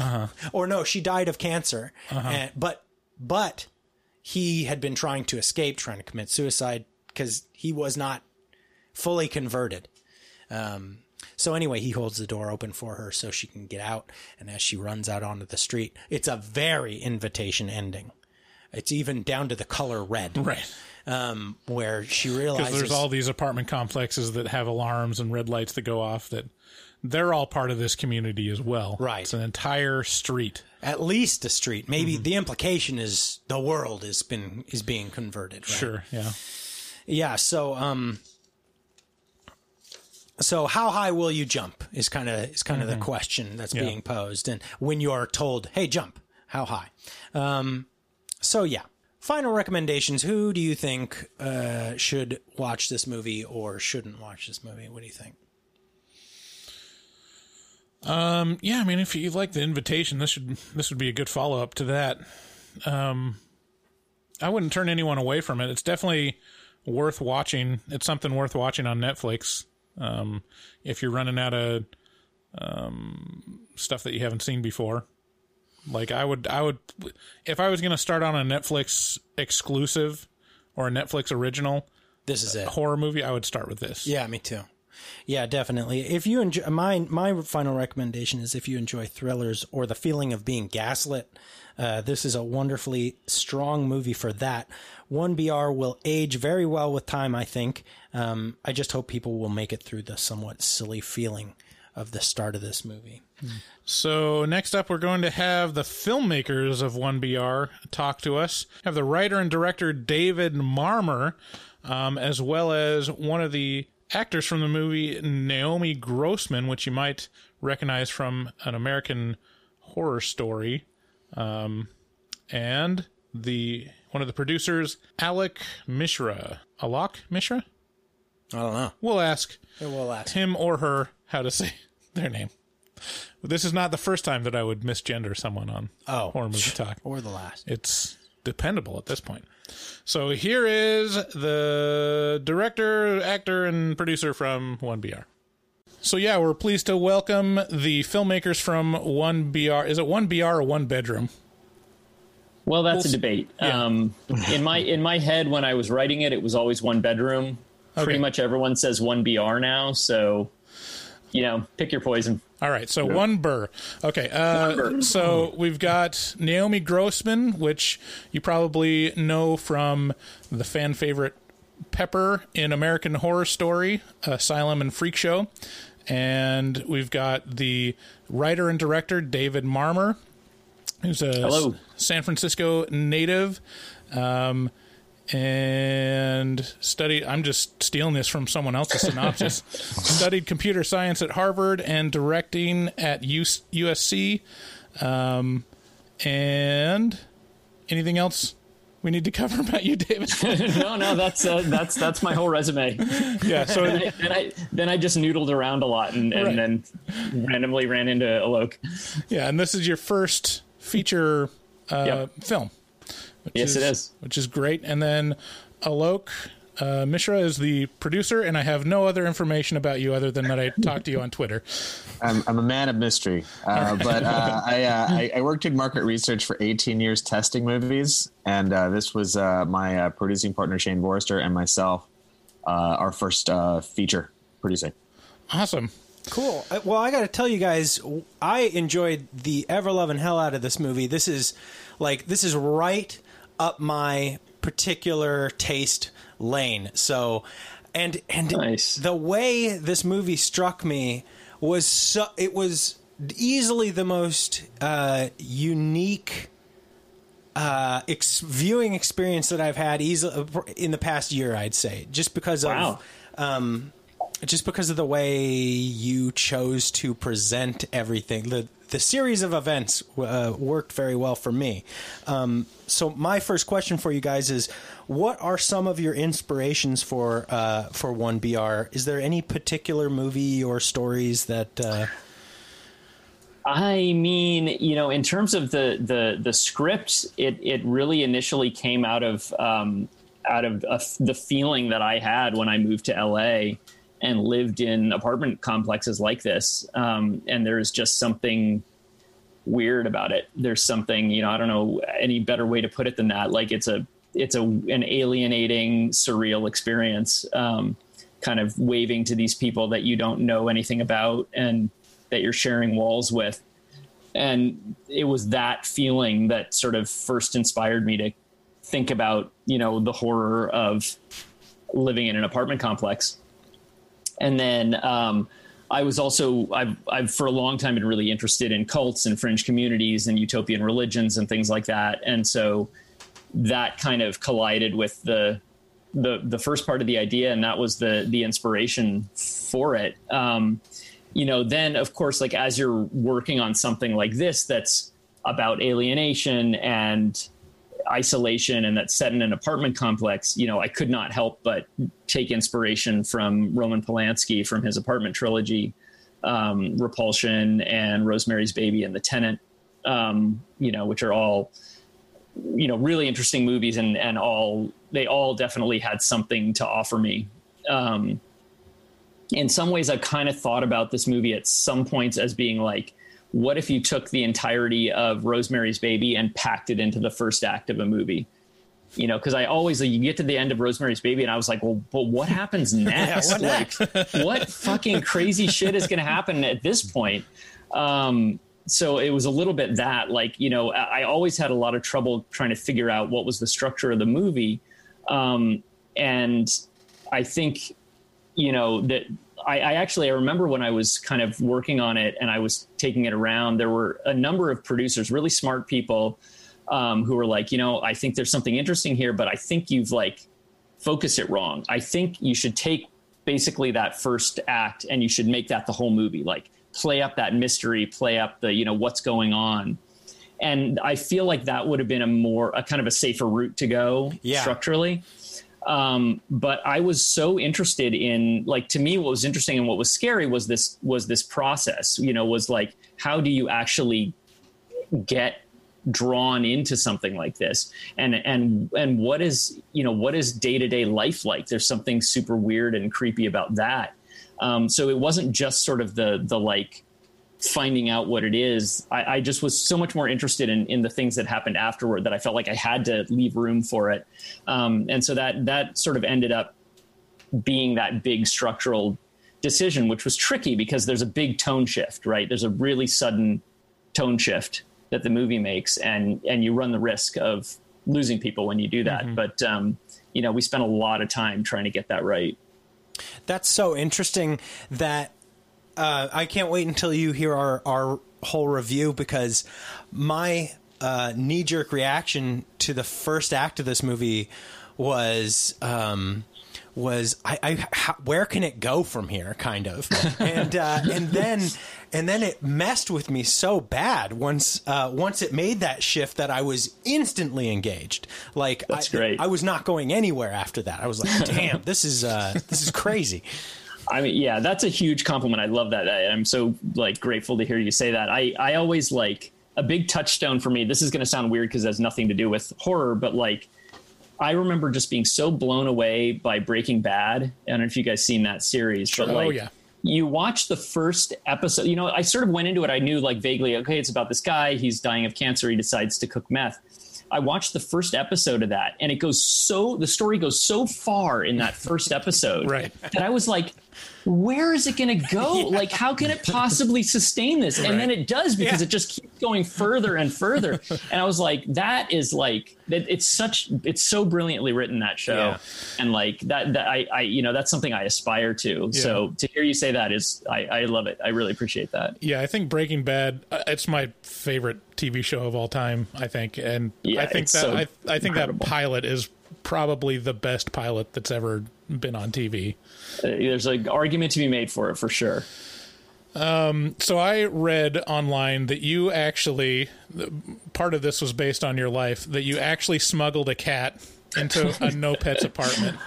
or no, she died of cancer. And, but but he had been trying to escape, trying to commit suicide because he was not fully converted. Um, so anyway, he holds the door open for her so she can get out. And as she runs out onto the street, it's a very invitation ending. It's even down to the color red, Right. um, where she Because realizes there's all these apartment complexes that have alarms and red lights that go off that they're all part of this community as well. Right. It's an entire street. at least a street. Maybe the implication is the world is been is being converted. Right? Sure. Yeah. Yeah. So um. So how high will you jump is kind of is kind of the question that's Yeah. being posed, and when you are told, "Hey, jump," how high? Um. So yeah. Final recommendations. Who do you think uh, should watch this movie or shouldn't watch this movie? What do you think? Um, yeah, I mean, if you like the invitation, this should this would be a good follow up to that. Um, I wouldn't turn anyone away from it. It's definitely worth watching. It's something worth watching on Netflix. Um, if you're running out of um, stuff that you haven't seen before, like I would, I would, if I was going to start on a Netflix exclusive or a Netflix original This is it. horror movie, I would start with this. Yeah, me too. Yeah, definitely. If you enjoy my my final recommendation is if you enjoy thrillers or the feeling of being gaslit, uh, this is a wonderfully strong movie for that. One BR will age very well with time. I think. Um, I just hope people will make it through the somewhat silly feeling of the start of this movie. So next up, we're going to have the filmmakers of 1BR talk to us. Have the writer and director David Marmor um, as well as one of the actors from the movie, Naomi Grossman, which you might recognize from an American horror story, um, and the one of the producers, Alec Mishra. Alok Mishra? I don't know. We'll ask we'll ask him or her how to say their name. This is not the first time that I would misgender someone on Oh. horror movie talk. or the last. It's dependable at this point. So here is the director, actor, and producer from 1BR. So yeah, we're pleased to welcome the filmmakers from 1BR. Is it 1BR or one bedroom? Well, that's We'll a debate. yeah. Um, in my in my head, when I was writing it, it was always one bedroom. Okay. Pretty much everyone says one BR now. So, you know, pick your poison. All right, so one burr. Okay, uh, so we've got Naomi Grossman, which you probably know from the fan favorite Pepper in American Horror Story, Asylum and Freak Show. And we've got the writer and director, David Marmor, who's a Hello. San Francisco native. Um, and studied i'm just stealing this from someone else's synopsis studied computer science at harvard and directing at US, usc um, and anything else we need to cover about you david no, no, that's uh, that's that's my whole resume. yeah so then, I, then I then I just noodled around a lot and, and Right. then randomly ran into Alok. yeah and this is your first feature uh, Yep. film which Yes, it is. which is great and then alok uh, Mishra is the producer, and I have no other information about you other than that I talked to you on Twitter. I'm, I'm a man of mystery, uh, but uh, I, uh, I I worked in market research for 18 years testing movies, and uh, this was uh, my uh, producing partner Shane Vorster and myself, uh, our first uh, feature producing. Awesome. Cool. Uh, Well, I got to tell you guys, I enjoyed the ever loving hell out of this movie. This is like this is right up my particular taste lane. So, and and the way this movie struck me was so it was easily the most uh, unique uh, ex- viewing experience that I've had easily in the past year. I'd say just because Wow. of um, just because of the way you chose to present everything. The the series of events uh, worked very well for me. Um, so my first question for you guys is, what are some of your inspirations for uh, for One BR? Is there any particular movie or stories that? Uh, I mean, you know, in terms of the the the script, it it really initially came out of um, out of the feeling that I had when I moved to LA and lived in apartment complexes like this. Um, and there's just something weird about it. There's something, you know, I don't know any better way to put it than that. Like it's a it's a an alienating, surreal experience. Um, kind of waving to these people that you don't know anything about and that you're sharing walls with. And it was that feeling that sort of first inspired me to think about, you know, the horror of living in an apartment complex. And then um, I was also I've I've for a long time been really interested in cults and fringe communities and utopian religions and things like that. And so that kind of collided with the the the first part of the idea, and that was the the inspiration for it. Um, you know, then of course, like as you're working on something like this, that's about alienation and isolation and that's set in an apartment complex, you know, I could not help but take inspiration from Roman Polanski from his apartment trilogy, um, Repulsion and Rosemary's Baby and The Tenant, um, you know, which are all, you know, really interesting movies and, and all, they all definitely had something to offer me. Um, in some ways, I've kind of thought about this movie at some points as being like, what if you took the entirety of Rosemary's Baby and packed it into the first act of a movie? You know, because I always like, you get to the end of Rosemary's Baby, and I was like, well, but what happens next? what like, what fucking crazy shit is going to happen at this point? Um, so it was a little bit that, like, you know, I I always had a lot of trouble trying to figure out what was the structure of the movie, um, and I think you know that I, I actually I remember when I was kind of working on it and I was taking it around. There were a number of producers, really smart people, um, who were like, you know, I think there's something interesting here, but I think you've like focused it wrong. I think you should take basically that first act and you should make that the whole movie. Like play up that mystery, play up the you know what's going on. And I feel like that would have been a more a kind of a safer route to go Yeah. structurally. Um, but I was so interested in like to me what was interesting and what was scary was this was this process. You know, was like how do you actually get drawn into something like this and and and what is you know what is day-to-day life like there's something super weird and creepy about that um, so it wasn't just sort of the the like finding out what it is I, I just was so much more interested in in the things that happened afterward that i felt like i had to leave room for it. Um, and so that that sort of ended up being that big structural decision which was tricky because there's a big tone shift right? There's a really sudden tone shift that the movie makes and and you run the risk of losing people when you do that. But um, you know we spent a lot of time trying to get that right. That's so interesting that uh, I can't wait until you hear our, our whole review because my uh, knee jerk reaction to the first act of this movie was um, was I, I how, where can it go from here kind of? And uh, and then and then it messed with me so bad once uh, once it made that shift that I was instantly engaged. Like That's I, great. I was not going anywhere after that. I was like damn this is uh, this is crazy I mean, yeah, that's a huge compliment. I love that. I, I'm so like grateful to hear you say that. I, I always like a big touchstone for me. This is going to sound weird because it has nothing to do with horror, but like I remember just being so blown away by Breaking Bad. I don't know if you guys seen that series, but Oh, like yeah. you watch the first episode, you know, I sort of went into it. I knew like vaguely, okay, it's about this guy. He's dying of cancer. He decides to cook meth. I watched the first episode of that and it goes so, the story goes so far in that first episode Right. that I was like, where is it going to go? Like, how can it possibly sustain this? And then it does because Yeah. it just keeps going further and further. and I was like, that is like, that it's such, it's so brilliantly written that show. Yeah. And like that, that I, I, you know, that's something I aspire to. So to hear you say that is, I, I love it. I really appreciate that. Yeah, I think Breaking Bad. uh, It's my favorite TV show of all time. I think, and Yeah, I think that so I, I think incredible. that pilot is probably the best pilot that's ever been on TV. There's an argument to be made for it for sure. Um, so I read online that you actually part of this was based on your life that you actually smuggled a cat into a no pets apartment.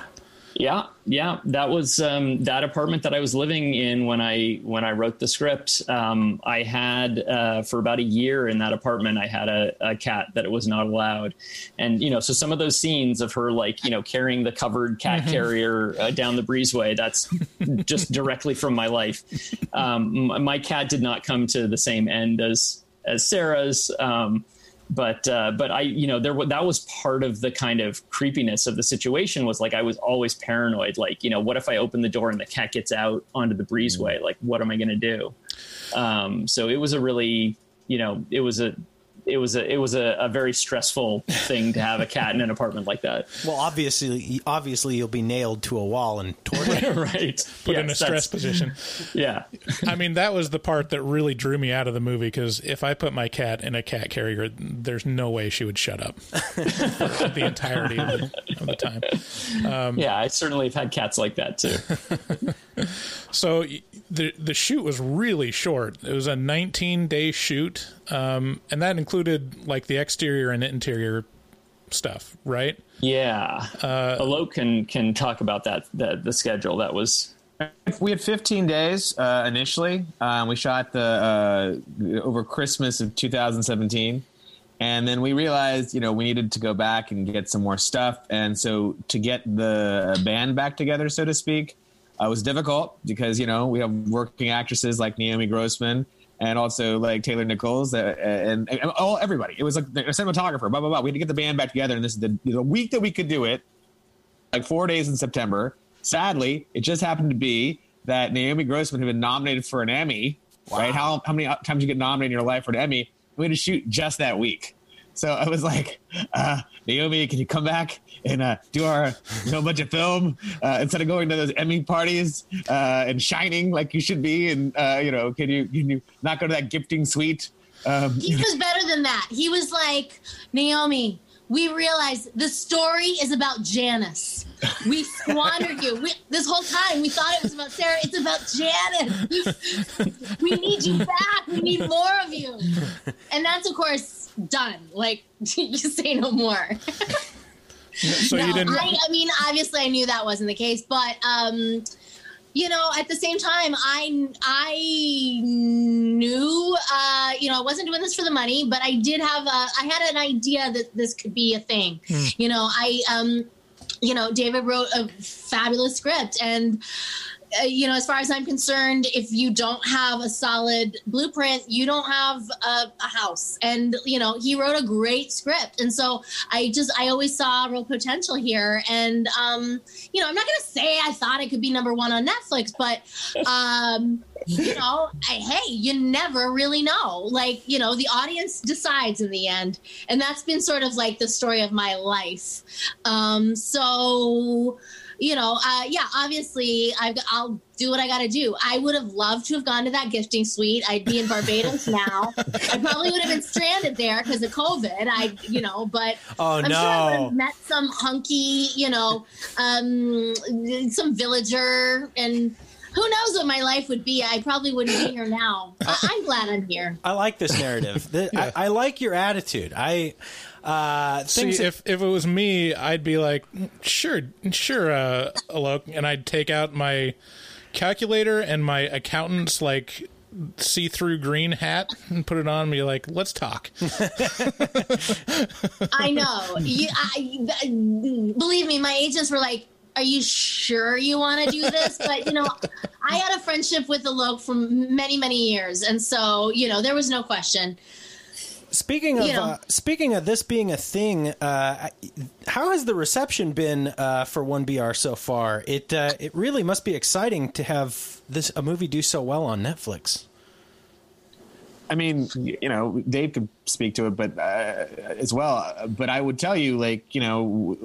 Yeah, yeah, that was um, that apartment that I was living in when I when I wrote the script. Um, I had uh, for about a year in that apartment. I had a, a cat that it was not allowed, and you know, so some of those scenes of her like you know carrying the covered cat carrier uh, down the breezeway. That's just directly from my life. Um, my cat did not come to the same end as as Sarah's. Um, but uh, but I you know there that was part of the kind of creepiness of the situation was like I was always paranoid like you know what if I open the door and the cat gets out onto the breezeway? Like what am I going to do? Um, so it was a really you know it was a it was a it was a, a very stressful thing to have a cat in an apartment like that Well, obviously, obviously, you'll be nailed to a wall and tortured. right Put in a stress position. yeah I mean, that was the part that really drew me out of the movie because if I put my cat in a cat carrier, there's no way she would shut up the entirety of the, of the time. Um, yeah I certainly have had cats like that too So the the shoot was really short. It was a 19 day shoot, um, and that included like the exterior and interior stuff, right? yeah uh, Alok can can talk about that the, the schedule that was We had 15 days uh, initially. Um, we shot the uh, over Christmas of 2017, and then we realized, you know, we needed to go back and get some more stuff. And so to get the band back together, so to speak, uh, was difficult because you know we have working actresses like Naomi Grossman and also like Taylor Nichols uh, and, and all everybody. It was like a cinematographer, blah blah blah. We had to get the band back together, and this is the, the week that we could do it like four days in September. Sadly, it just happened to be that Naomi Grossman had been nominated for an Emmy. Right? How how many times you get nominated in your life for an Emmy? We had to shoot just that week. So I was like, uh, Naomi, can you come back and uh, do our you bunch of film uh, instead of going to those Emmy parties uh, and shining like you should be? And uh, you know, can you can you not go to that gifting suite? Um, He was better than that. He was like, Naomi, we realized the story is about Janice. We squandered you. We, this whole time we thought it was about Sarah. It's about Janice. we need you back. We need more of you. And that's of course done. Like you say no more. So no, you didn't. I, I mean, obviously, I knew that wasn't the case, but um, you know, at the same time, I I knew, uh, you know, I wasn't doing this for the money, but I did have a, I had an idea that this could be a thing. Hmm. You know, I um, you know, David wrote a fabulous script, and uh, you know, as far as I'm concerned, if you don't have a solid blueprint, you don't have a, a house. And you know, he wrote a great script, and so I just I always saw real potential here. And um, you know, I'm not gonna say I thought it could be number one on Netflix, but um, you know, I, hey, you never really know. Like you know, the audience decides in the end, and that's been sort of like the story of my life. Um, so you know, uh, yeah, obviously I've, I'll do what I got to do. I would have loved to have gone to that gifting suite. I'd be in Barbados now. I probably would have been stranded there because of COVID. I, you know, but Oh, I'm sure I would no. have met some hunky, you know, um, some villager and. Who knows what my life would be? I probably wouldn't be here now. I- I'm glad I'm here. I like this narrative. The- I, I like your attitude. I uh, See, things that- if if it was me, I'd be like, sure, sure, uh, Alok, and I'd take out my calculator and my accountant's like see-through green hat and put it on and be like, let's talk. I know. You, I, believe me, my agents were like, "Are you sure you want to do this?" But you know, I had a friendship with Alok for many, many years, and so you know, there was no question. Speaking of You know. uh, speaking of this being a thing, uh, how has the reception been uh, for One BR so far? It uh, it really must be exciting to have this a movie do so well on Netflix. I mean, you know, Dave could speak to it, but uh, as well. But I would tell you, like, you know,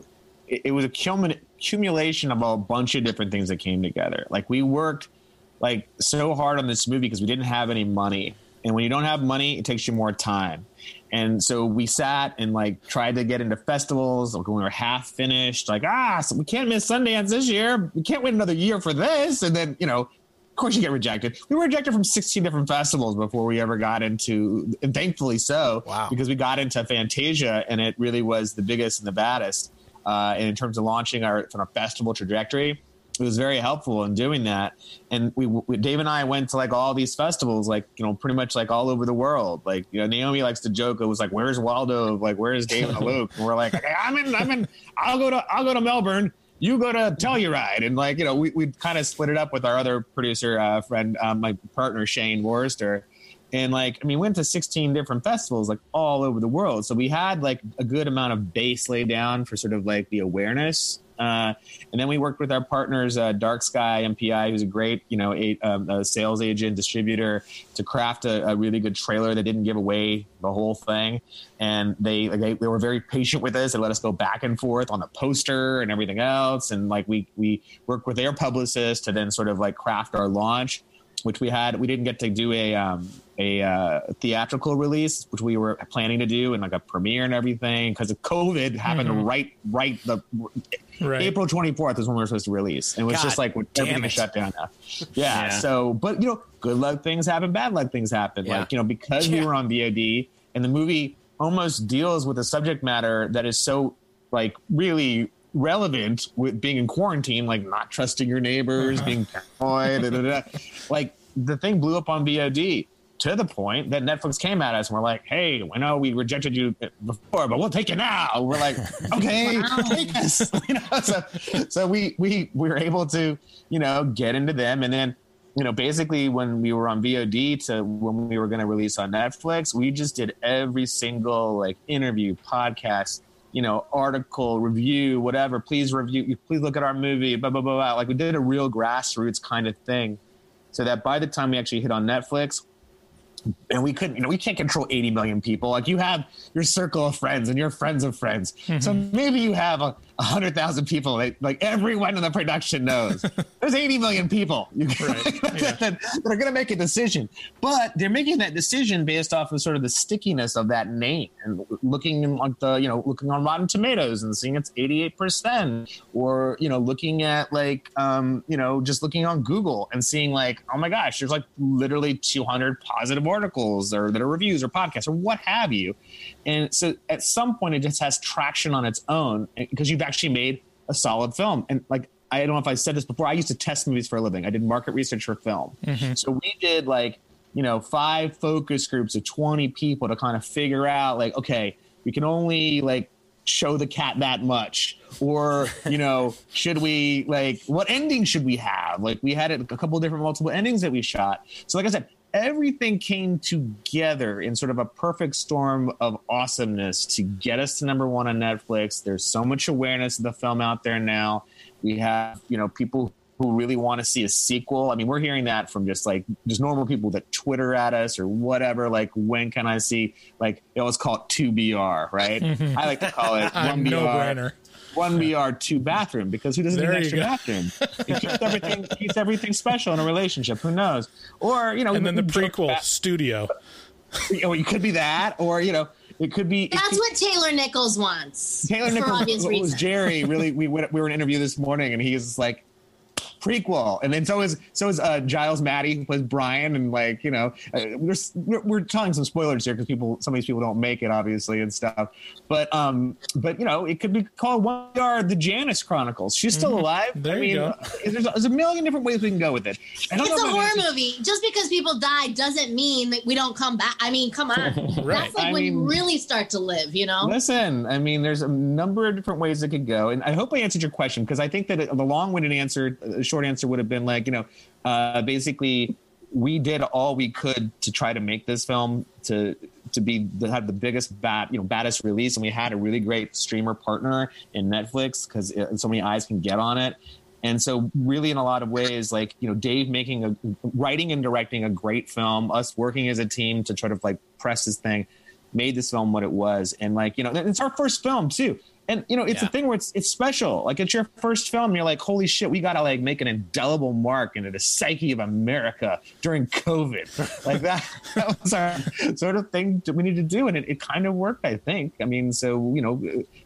it, it was a culmin- accumulation of a bunch of different things that came together. Like, we worked like so hard on this movie because we didn't have any money, and when you don't have money, it takes you more time. And so we sat and like tried to get into festivals. Like when we were half finished, like ah, so we can't miss Sundance this year. We can't wait another year for this. And then you know, of course you get rejected. We were rejected from 16 different festivals before we ever got into, and thankfully so, wow. because we got into Fantasia and it really was the biggest and the baddest. Uh, and in terms of launching our, from our festival trajectory, was very helpful in doing that. And we, we, Dave and I went to like all these festivals, like, you know, pretty much like all over the world. Like, you know, Naomi likes to joke. It was like, where's Waldo? Like, where's Dave and Luke? And we're like, hey, I'm in, I'm in, I'll go to, I'll go to Melbourne you go to Telluride. And like, you know, we, we kind of split it up with our other producer uh, friend, um, my partner, Shane Vorster. And like, I mean, we went to 16 different festivals, like all over the world. So we had like a good amount of base laid down for sort of like the awareness. Uh, and then we worked with our partners, uh, Dark Sky MPI, who's a great, you know, a, um, sales agent, distributor, to craft a, a, really good trailer that didn't give away the whole thing. And they, they they were very patient with us. They let us go back and forth on the poster and everything else. And like we we worked with their publicist to then sort of like craft our launch which we had we didn't get to do a um, a uh, theatrical release, which we were planning to do, and like a premiere and everything because of COVID happened Mhm. right right the Right. April twenty fourth is when we are supposed to release, and it was God just like everything is shut down now. Yeah, Yeah. So, but you know, good luck things happen, bad luck things happen. Yeah. Like you know, because we were on VOD, and the movie almost deals with a subject matter that is so like really relevant with being in quarantine, like not trusting your neighbors, uh-huh. being paranoid, da, da, da. like the thing blew up on VOD to the point that Netflix came at us and we're like, "Hey, I know we rejected you before, but we'll take you now." We're like, "Okay, take us." You know, so so we we we were able to you know get into them, and then you know basically when we were on VOD to when we were going to release on Netflix, we just did every single like interview, podcast, you know, article, review, whatever. Please review. Please look at our movie. Blah blah blah. blah. Like we did a real grassroots kind of thing, so that by the time we actually hit on Netflix, and we couldn't, you know, we can't control 80 million people. Like you have your circle of friends and your friends of friends. So mm-hmm. maybe you have a, hundred thousand people. They, like everyone in the production knows. There's 80 million people that, that are going to make a decision, but they're making that decision based off of sort of the stickiness of that name and looking like the you know looking on Rotten Tomatoes and seeing it's 88 percent, or you know looking at like um, you know just looking on Google and seeing like oh my gosh, there's like literally 200 positive articles or that are reviews or podcasts or what have you, and so at some point it just has traction on its own because you've actually made a solid film and like I don't know if I said this before. I used to test movies for a living. I did market research for film. Mhm. So we did like, you know, five focus groups of 20 people to kind of figure out like, okay, we can only like show the cat that much or you know should we like what ending should we have like we had a couple of different multiple endings that we shot so like i said everything came together in sort of a perfect storm of awesomeness to get us to number one on netflix. There's so much awareness of the film out there now. We have you know people who really want to see a sequel. I mean we're hearing that from just like just normal people that twitter at us or whatever like when can i see like they always call it 2br right? I like to call it A 1br no-brainer. One BR, two bathroom, because who doesn't There need an extra go. bathroom? It keeps everything keeps everything special in a relationship. Who knows? Or you know, and then the prequel about- studio. you know, it could be that, or you know, it could be. That's could- what Taylor Nichols wants. Taylor for Nichols obvious was reasons. Jerry. Really, we went, we were in an interview this morning, and he was like prequel, and then so is so is uh, Giles Matthey who plays Brian, and like you know, uh, we're, we're we're telling some spoilers here because people some of these people don't make it obviously and stuff, but um, but you know, it could be called One Yard the Janice Chronicles. She's still Mhm. alive. There I you mean, go. uh, There's, there's a million different ways we can go with it. I don't It's know a horror I'm- movie. Just because people die doesn't mean that we don't come back. I mean, come on. Right. That's like I when you really start to live, you know? Listen, I mean, there's a number of different ways it could go, and I hope I answered your question because I think that the long-winded answer, the short answer would have been like, you know, uh, basically, we did all we could to try to make this film to to be to have the biggest bat, you know, baddest release, and we had a really great streamer partner in Netflix because so many eyes can get on it. And so, really, in a lot of ways, like you know, Dave making a writing and directing a great film, us working as a team to try to like press this thing, made this film what it was. And like you know, it's our first film too. And you know, it's a thing where it's it's special. Like it's your first film. You're like, holy shit, we gotta like make an indelible mark into the psyche of America during COVID. like that, that was our sort of thing that we need to do, and it, it kind of worked. I think. I mean, so you know,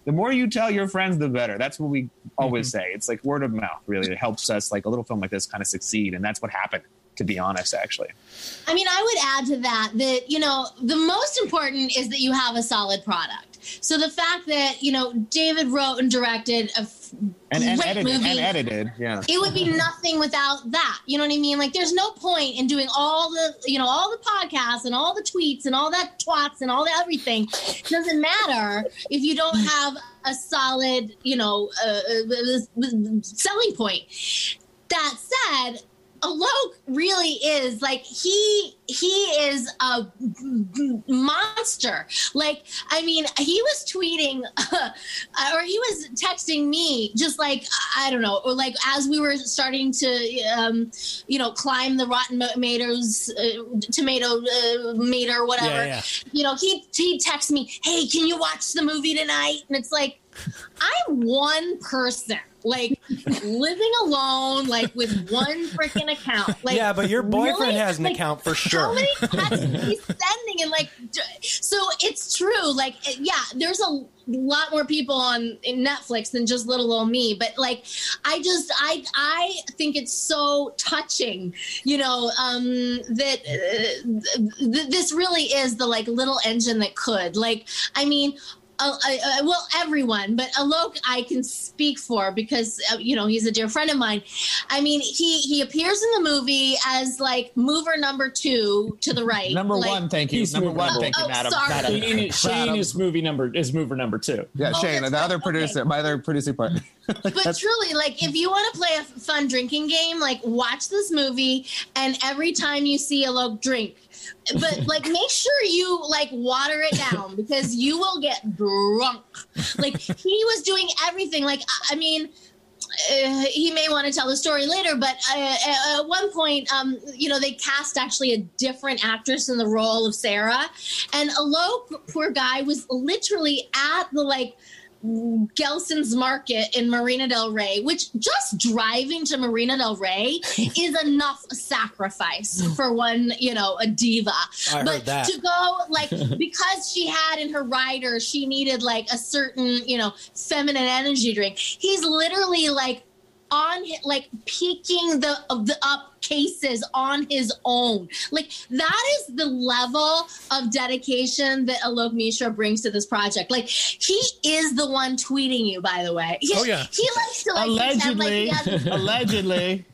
the more you tell your friends, the better. That's what we always mm-hmm. say. It's like word of mouth. Really, it helps us like a little film like this kind of succeed, and that's what happened. To be honest, actually. I mean, I would add to that that, you know, the most important is that you have a solid product. So the fact that, you know, David wrote and directed a f- And, and great edited, movie. and edited, yeah. it would be nothing without that. You know what I mean? Like, there's no point in doing all the, you know, all the podcasts and all the tweets and all that twats and all the everything. It doesn't matter if you don't have a solid, you know, uh, uh, selling point. That said, Alok really is like he he is a monster. Like I mean, he was tweeting or he was texting me just like I don't know, or like as we were starting to um, you know climb the Rotten Tomatoes uh, tomato uh, meter, whatever. Yeah, yeah. You know, he he texts me, "Hey, can you watch the movie tonight?" And it's like I'm one person, like living alone, like with one freaking account. Like, yeah, but your boyfriend really? has an Like, account for How many texts is he sending? And like, so it's true. Like, yeah, there's a lot more people on Netflix than just little old me. But like, I just, I, I think it's so touching, you know, um, that uh, th- this really is the like little engine that could. Like, I mean. Uh, uh, uh, well, everyone, but Alok, I can speak for because uh, you know he's a dear friend of mine. I mean, he he appears in the movie as like mover number two to the right. Number like- one, thank you. He's Number one, thank you, one. Madam. Oh, sorry. Madam. Shane, Shane is movie number is mover number two. Yeah, Oh, Shane, that's the other right. producer, my other producing partner. but truly, like if you want to play a fun drinking game, like watch this movie, and every time you see Alok drink, but like make sure you like water it down because you will get drunk. Like he was doing everything. Like I- I mean. Uh, he may want to tell the story later, but uh, at one point, um, you know, they cast actually a different actress in the role of Sarah, and Alok, poor guy, was literally at the like Gelson's Market in Marina Del Rey, which just driving to Marina Del Rey is enough sacrifice mm. for one, you know, a diva. I but to go like because she had in her rider, she needed like a certain, you know, feminine energy drink. He's literally like on hi- like peaking the of the up cases on his own. Like that is the level of dedication that Alok Mishra brings to this project. Like he is the one tweeting you, by the way. He, Oh, yeah. he likes to like pretend like Allegedly. he has Allegedly.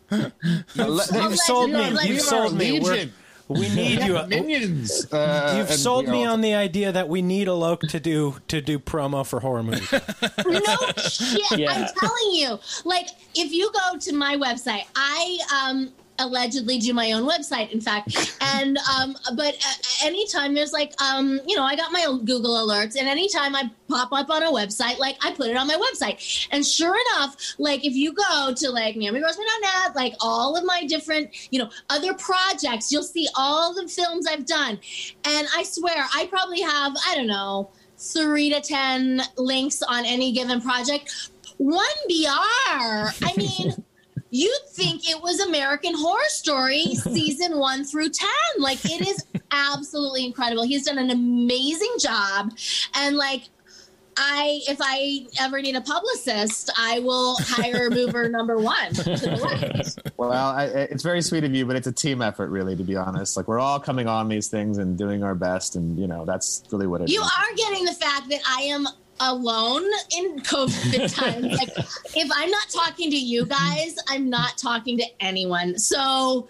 You've sold me. Allegedly. You've sold me. We're- Legion. We need you. Minions. Uh, You've sold me all- on the idea that we need a Alok to do to do promo for horror movies. no shit. Yeah. I'm telling you. Like, if you go to my website, I um allegedly do my own website in fact. And um but uh, anytime there's like um you know i got my google alerts and anytime i pop up on a website like i put it on my website. And sure enough like if you go to like naomigrossman.net like all of my different you know other projects you'll see all the films i've done. And i swear i probably have i don't know three to ten links on any given project. One br i mean you'd think it was American Horror Story season one through 10. Like, it is absolutely incredible. He's done an amazing job. And, like, I, if I ever need a publicist, I will hire mover number one to the left. Well, I, I- it's very sweet of you, but it's a team effort, really, to be honest. Like we're all coming on these things and doing our best, and you know that's really what it is. You are getting the fact that I am alone in COVID times. like, if I'm not talking to you guys, I'm not talking to anyone. So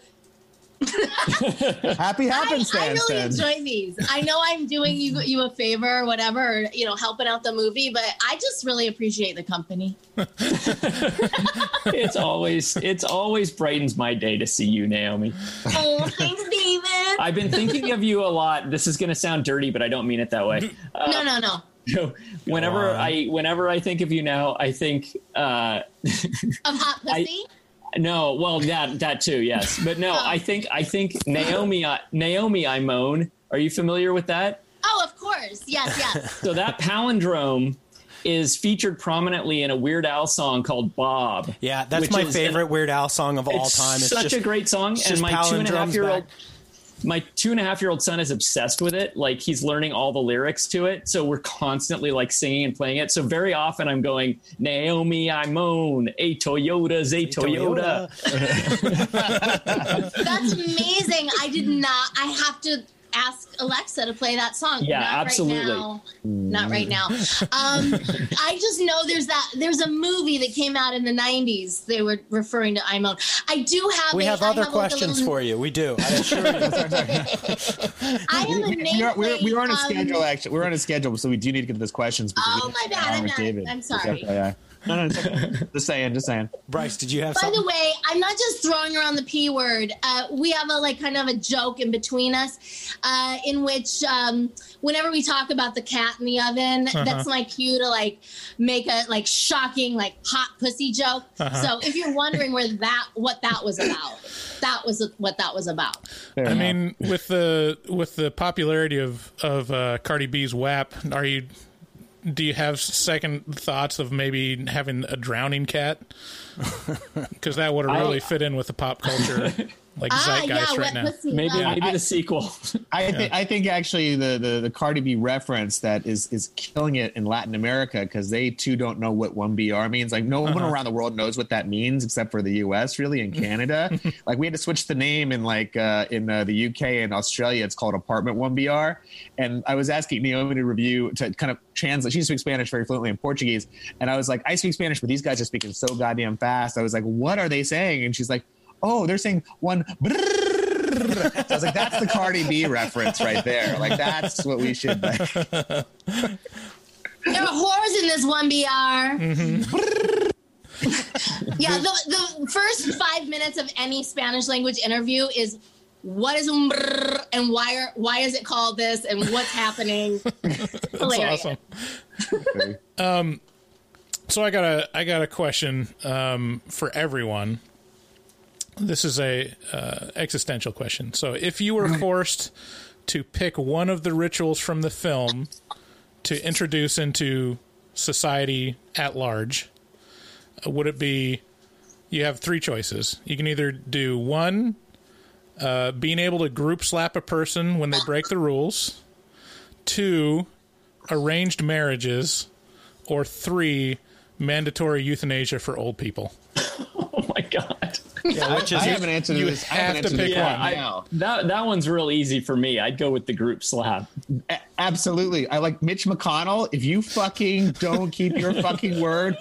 Happy I, happenstance. I really then. enjoy these. I know I'm doing you you a favor or whatever, or, you know, helping out the movie, but I just really appreciate the company. it's always it's always brightens my day to see you, Naomi. Oh, thanks, David. I've been thinking of you a lot. This is going to sound dirty, but I don't mean it that way. Uh, no, no, no. so whenever I whenever I think of you now, I think uh, Of hot pussy. no. Well, that that too, yes. But no, I think I think Naomi uh, Naomi I moan. Are you familiar with that? oh, of course. Yes, yes. So that palindrome is featured prominently in a Weird Al song called Bob. Yeah, that's my favorite an- Weird Al song of all time. It's such just, a great song, and my two and a half year old back. My two and a half year old son is obsessed with it. Like he's learning all the lyrics to it, so we're constantly like singing and playing it. So very often I'm going, Naomi, I moan, a Toyota's a Toyota. That's amazing. I did not. I have to ask Alexa to play that song. Yeah, Not absolutely. Right now. Not right now. Um, I just know there's that. There's a movie that came out in the '90s. They were referring to Imone. I do have. We a- have other like, a questions little- for you. We do. I assure you. I have a we, are, we're, we are on a um, schedule, actually. We're on a schedule, so we do need to get to those questions. Oh, my bad, I'm with bad. David. I'm Just sorry. FYI. No, no, okay. just saying, just saying. Bryce, did you have By something? the way, I'm not just throwing around the p word. Uh, we have a like kind of a joke in between us, uh, in which um, whenever we talk about the cat in the oven, Uh-huh. that's my cue to like make a like shocking like hot pussy joke. Uh-huh. So if you're wondering where that what that was about, that was what that was about. I mean, with the with the popularity of of uh, Cardi B's WAP, are you? Do you have second thoughts of maybe having a drowning cat? Because that would I- really fit in with the pop culture, like Ah, zeitgeist yeah, right now. pussy, Maybe love. maybe the sequel. I think I think actually the, the the Cardi B reference that is is killing it in Latin America because they too don't know what one BR means. Like no one Uh-huh. around the world knows what that means except for the U.S. really and Canada. like we had to switch the name in like uh, in uh, the U.K. and Australia. It's called Apartment One BR. And I was asking Naomi to review to kind of translate. She speaks Spanish very fluently in Portuguese, and I was like, I speak Spanish, but these guys are speaking so goddamn fast. I was like, what are they saying? And she's like, oh, they're saying one. So I was like, that's the Cardi B reference right there. Like, that's what we should. Like. There are whores in this one br. Yeah, the, the first five minutes of any Spanish language interview is what is un brrr and why are why is it called this and what's happening. That's Hilarious. awesome. Um, so I got a I got a question um, for everyone. This is a uh, existential question. So, if you were forced to pick one of the rituals from the film to introduce into society at large, uh, would it be you have three choices? You can either do one, uh, being able to group slap a person when they break the rules, two, arranged marriages, or three, mandatory euthanasia for old people. oh my god. Yeah, which is I have an answer to you this. I have have to pick this one. right I- now. that that one's real easy for me. I'd go with the group slap. A- Absolutely. I like Mitch McConnell. If you fucking don't keep your fucking word,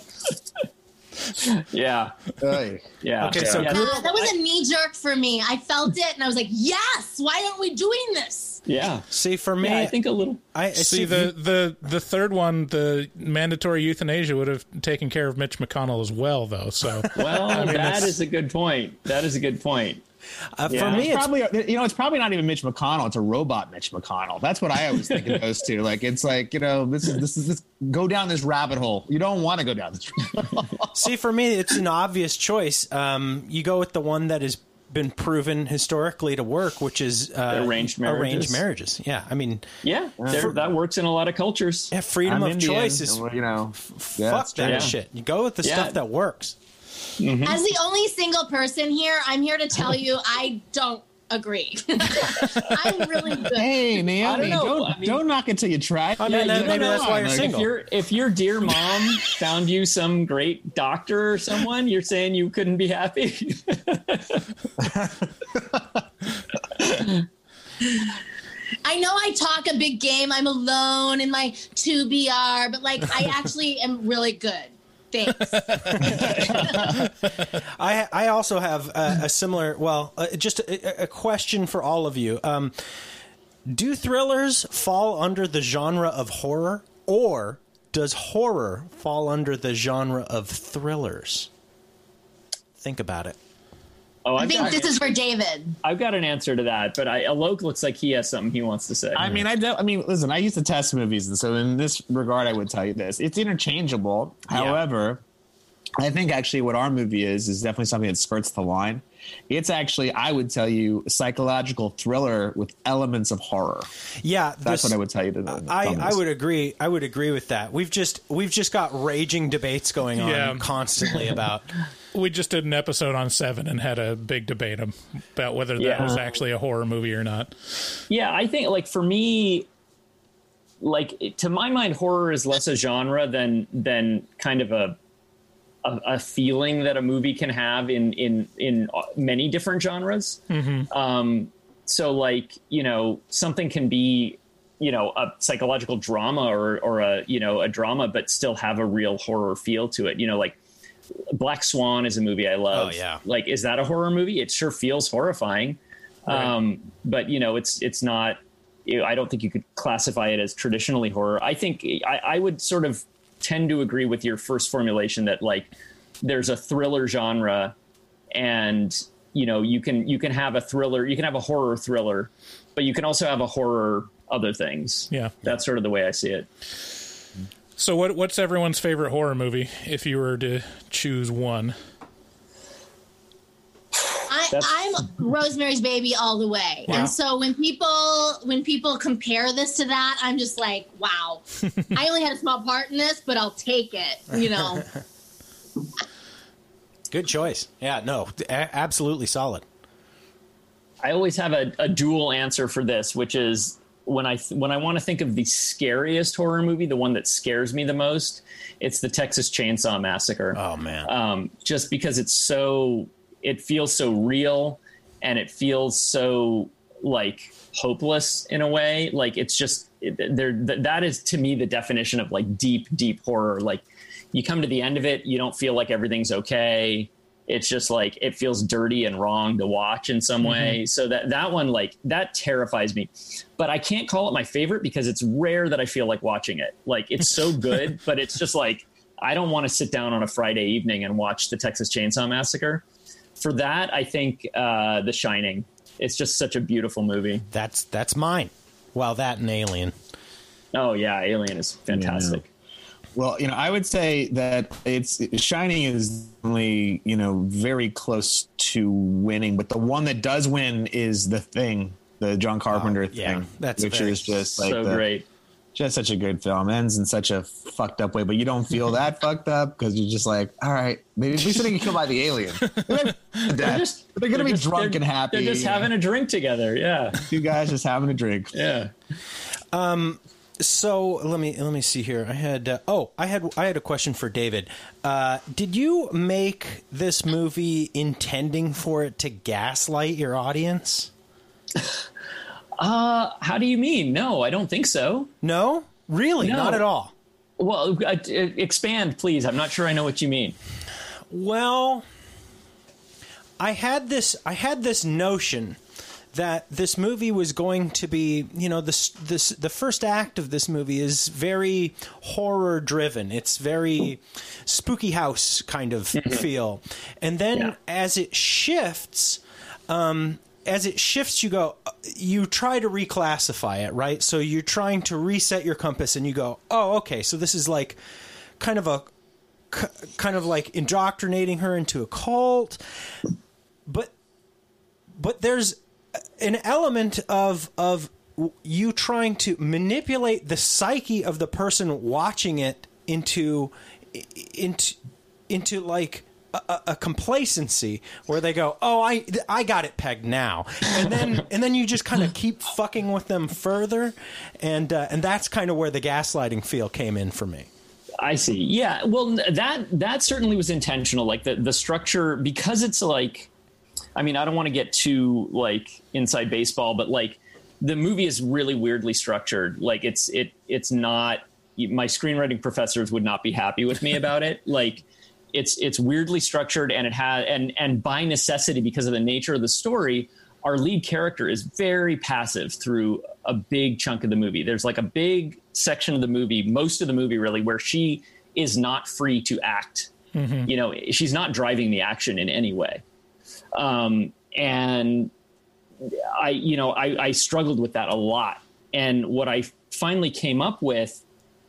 Yeah, Hey. yeah. Okay, so yeah. group- Uh, that was a knee jerk for me. I felt it and I was like, yes, why aren't we doing this? yeah. See, for me, Yeah, I think a little. I I See the, the the third one, the mandatory euthanasia would have taken care of Mitch McConnell as well, though. So Well, I mean, that's- a good point. That is a good point. Uh, for me, It's it's probably you know it's probably not even Mitch McConnell. It's a robot Mitch McConnell. That's what I always think it goes to. Like it's like you know this is this is this go down this rabbit hole. You don't want to go down this. Rabbit hole. See, for me, it's an obvious choice. Um, you go with the one that has been proven historically to work, which is uh, Arranged Arranged marriages. marriages. Yeah, I mean, Yeah, there, that works in a lot of cultures. yeah, freedom I'm of Indian, choice is you know. yeah, fuck that true. Yeah. shit. You go with the Yeah. stuff that works. Mm-hmm. As the only single person here, I'm here to tell you I don't agree. I'm really good. Hey Naomi, I don't don't I mean- don't knock it till you try. I mean, Yeah, then maybe that's why you're like, if If single. your if your dear mom found you some great doctor or someone, you're saying you couldn't be happy. I know I talk a big game. I'm alone in my 2BR, but like I actually am really good. Thanks. I I also have a, a similar. Well, uh, just a, a question for all of you. Um, do thrillers fall under the genre of horror, or does horror fall under the genre of thrillers? Think about it. Oh, I I've think got, this is for David. I've got an answer to that, but I, Alok looks like he has something he wants to say. I mean, I don't. I mean, listen. I used to test movies, and so in this regard, I would tell you this: it's interchangeable. However, I think actually what our movie is is definitely something that skirts the line. It's actually, I would tell you, a psychological thriller with elements of horror. Yeah, That's this- what I would tell you. To the, I, I would agree. I would agree with that. We've just we've just got raging debates going on Yeah. constantly about. We just did an episode on Seven and had a big debate about whether that Yeah. was actually a horror movie or not. Yeah, I think like for me, like to my mind, horror is less a genre than than kind of a a, a feeling that a movie can have in in in many different genres. Um, so like you know something can be you know a psychological drama or or a you know a drama, but still have a real horror feel to it. You know like. Black Swan is a movie I love. Oh, yeah. Like, is that a horror movie? It sure feels horrifying. Um, but you know, it's it's not. I don't think you could classify it as traditionally horror. I think I, I would sort of tend to agree with your first formulation that like there's a thriller genre, and you know you can you can have a thriller, you can have a horror thriller, but you can also have a horror other things. Yeah. That's sort of the way I see it. So, what what's everyone's favorite horror movie if you were to choose one? I, I'm Rosemary's Baby all the way. Yeah. And so when people when people compare this to that, I'm just like, wow. I only had a small part in this, but I'll take it. You know. Good choice. Yeah, no, a- absolutely solid. I always have a, a dual answer for this, which is when I th- when I want to think of the scariest horror movie, the one that scares me the most, it's the Texas Chainsaw Massacre. Oh man, um, just because it's so it feels so real and it feels so like hopeless in a way. Like it's just there. th- That is to me the definition of like deep, deep horror. Like you come to the end of it, you don't feel like everything's okay. It's just like it feels dirty and wrong to watch in some way. So that that one like that terrifies me. But I can't call it my favorite because it's rare that I feel like watching it. Like it's so good, but it's just like I don't want to sit down on a Friday evening and watch the Texas Chainsaw Massacre. For that, I think uh, The Shining. It's just such a beautiful movie. That's that's mine. Well, that and Alien. Oh yeah, Alien is fantastic. Well, you know, I would say that it's Shining is only you know very close to winning, but the one that does win is the thing, the John Carpenter yeah, thing, that's which is just like so the- great. just such a good film. Ends in such a fucked up way, but you don't feel that fucked up because you're just like, all right, maybe at least they didn't get killed by the alien. they're, just- they're gonna they're be just- drunk and happy. They're just having a drink together. Yeah. Two guys just having a drink. Yeah. Um. So let me let me see here. I had uh, oh I had I had a question for David. Uh, did you make this movie intending for it to gaslight your audience? Uh, how do you mean? No, I don't think so. No, really, No. not at all. Well, uh, uh, expand, please. I'm not sure I know what you mean. Well, I had this I had this notion that this movie was going to be, you know, this this the first act of this movie is very horror driven. It's very spooky house kind of feel. And then as it shifts, um as it shifts you go you try to reclassify it, right? So you're trying to reset your compass and you go, "Oh, okay, so this is like kind of a kind of like indoctrinating her into a cult but but there's an element of of you trying to manipulate the psyche of the person watching it into into into like a, a- complacency where they go, "Oh, I I got it pegged now," and then and then you just kind of keep fucking with them further, and uh, and that's kind of where the gaslighting feel came in for me. I see. Yeah. Well, that that certainly was intentional. Like the the structure because it's like, I mean, I don't want to get too like inside baseball, but like the movie is really weirdly structured. Like it's it it's not. My screenwriting professors would not be happy with me about it. Like it's it's weirdly structured and it had and and by necessity because of the nature of the story our lead character is very passive through a big chunk of the movie there's like a big section of the movie most of the movie really where she is not free to act mm-hmm. you know she's not driving the action in any way um, and i you know I, I struggled with that a lot. And what i finally came up with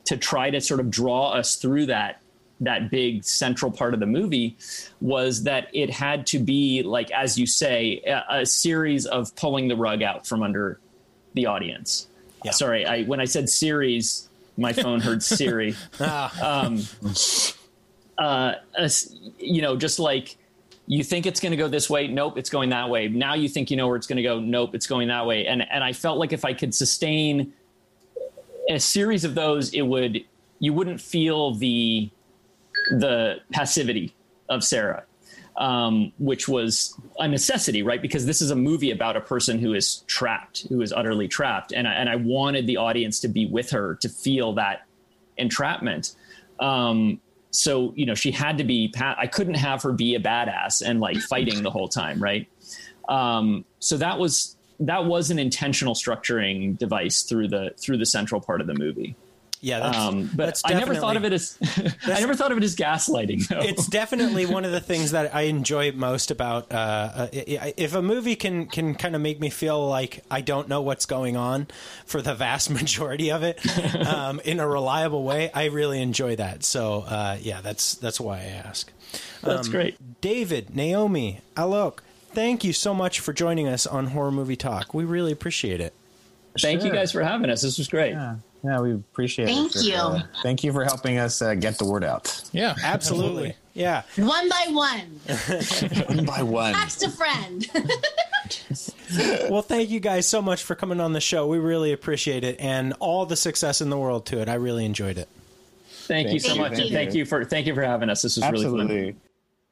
to try to sort of draw us through that that big central part of the movie was that it had to be like as you say a, a series of pulling the rug out from under the audience. Sorry i when i said series my phone heard siri. Um, uh, you know just like you think it's going to go this way nope it's going that way. Now you think you know where it's going to go nope it's going that way. And and i felt like if i could sustain a series of those it would you wouldn't feel the the passivity of sarah um, which was a necessity right? Because this is a movie about a person who is trapped who is utterly trapped. And I, and I wanted the audience to be with her to feel that entrapment. Um, so you know she had to be i couldn't have her be a badass and like fighting the whole time right? Um, so that was that was an intentional structuring device through the through the central part of the movie Yeah, that's, um, but that's I never thought of it as I never thought of it as gaslighting. Though. it's definitely one of the things that I enjoy most about. Uh, uh, i- i- if a movie can can kind of make me feel like I don't know what's going on for the vast majority of it um, in a reliable way, I really enjoy that. So uh, yeah, that's that's why I ask. Um, That's great. David, Naomi, Alok, thank you so much for joining us on Horror Movie Talk. We really appreciate it. Thank you guys for having us. This was great. Yeah, yeah we appreciate Thank it. for, you. uh, thank you for helping us uh, get the word out. Yeah, Absolutely. Yeah. One by one. One by one. Text a friend. well, thank you guys so much for coming on the show. We really appreciate it, and all the success in the world to it. I really enjoyed it. Thank, you so Thank you. much. Thank and Thank you. you for thank you for having us. This was really fun.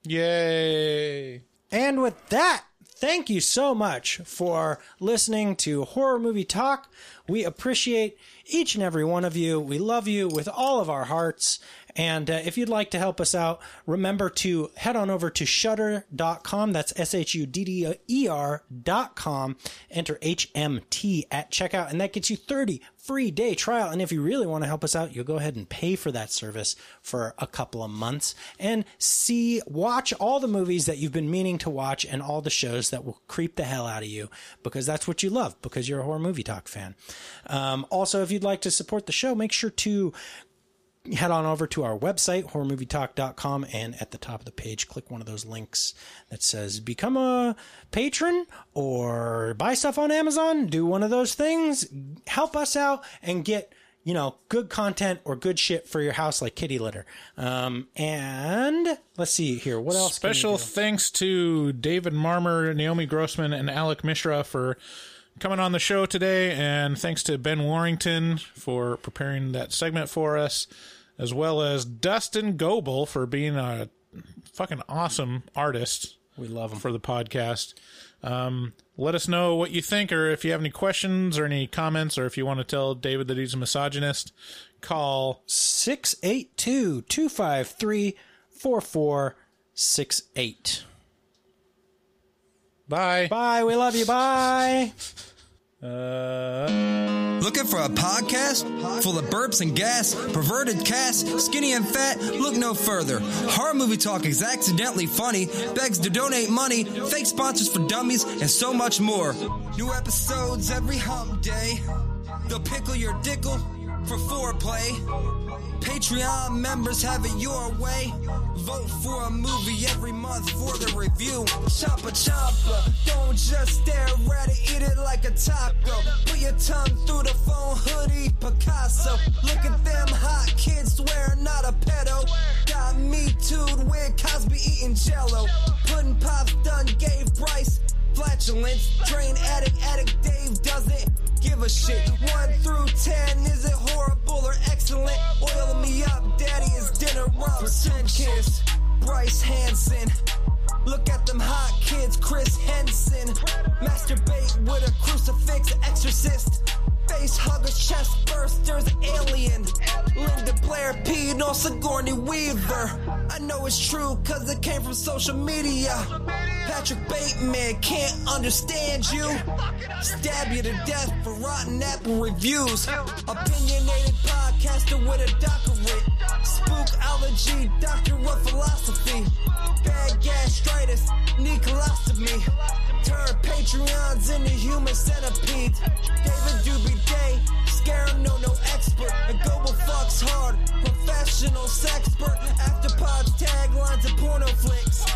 Yay. And with that, thank you so much for listening to Horror Movie Talk. We appreciate each and every one of you. We love you with all of our hearts. And uh, if you'd like to help us out, remember to head on over to shudder.com. That's S H U D D E R.com. Enter HMT at checkout, and that gets you 30 free day trial. And if you really want to help us out, you'll go ahead and pay for that service for a couple of months and see, watch all the movies that you've been meaning to watch and all the shows that will creep the hell out of you because that's what you love because you're a horror movie talk fan. Um, also, if you'd like to support the show, make sure to head on over to our website, horrormovietalk.com, and at the top of the page, click one of those links that says become a patron or buy stuff on Amazon. Do one of those things. Help us out and get you know, good content or good shit for your house like kitty litter. Um, and let's see here. What else? Special thanks to David Marmor, Naomi Grossman, and Alok Mishra for coming on the show today, and thanks to Ben Warrington for preparing that segment for us, as well as Dustin Goebel for being a fucking awesome artist. We love him for the podcast. Um, let us know what you think, or if you have any questions or any comments, or if you want to tell David that he's a misogynist. Call 682 253 4468. Bye. Bye. We love you. Bye. Uh, Looking for a podcast full of burps and gas, perverted cast, skinny and fat? Look no further. Horror movie talk is accidentally funny, begs to donate money, fake sponsors for dummies, and so much more. New episodes every hump day. They'll pickle your dickle for foreplay. Patreon members have it your way. Vote for a movie every month for the review. Choppa choppa, don't just stare at it, eat it like a taco. Put your tongue through the phone, hoodie, Picasso. Look at them hot kids, swear not a pedo. Got me tooed with Cosby eating jello. Pudding pops done gave Bryce flatulence. Drain addict, addict Dave doesn't give a shit. One through ten, is it horrible or excellent? Oil me up, daddy is dinner rum. Kiss, Bryce Hanson. Look at them hot kids, Chris Henson. Masturbate with a crucifix, exorcist. Face huggers, chest bursters, alien. Linda Blair peed on Sigourney Weaver. I know it's true, cause it came from social media. Patrick Bateman can't understand you. Stab you to death for rotten apple reviews. Opinionated podcaster with a doctorate. Spook allergy, doctor of philosophy. Bad gastritis, need colostomy. Turn Patreons into human centipedes. David Doobie Day, scare no, no expert. And global fucks hard, professional sexpert. After pods, taglines, and porno flicks.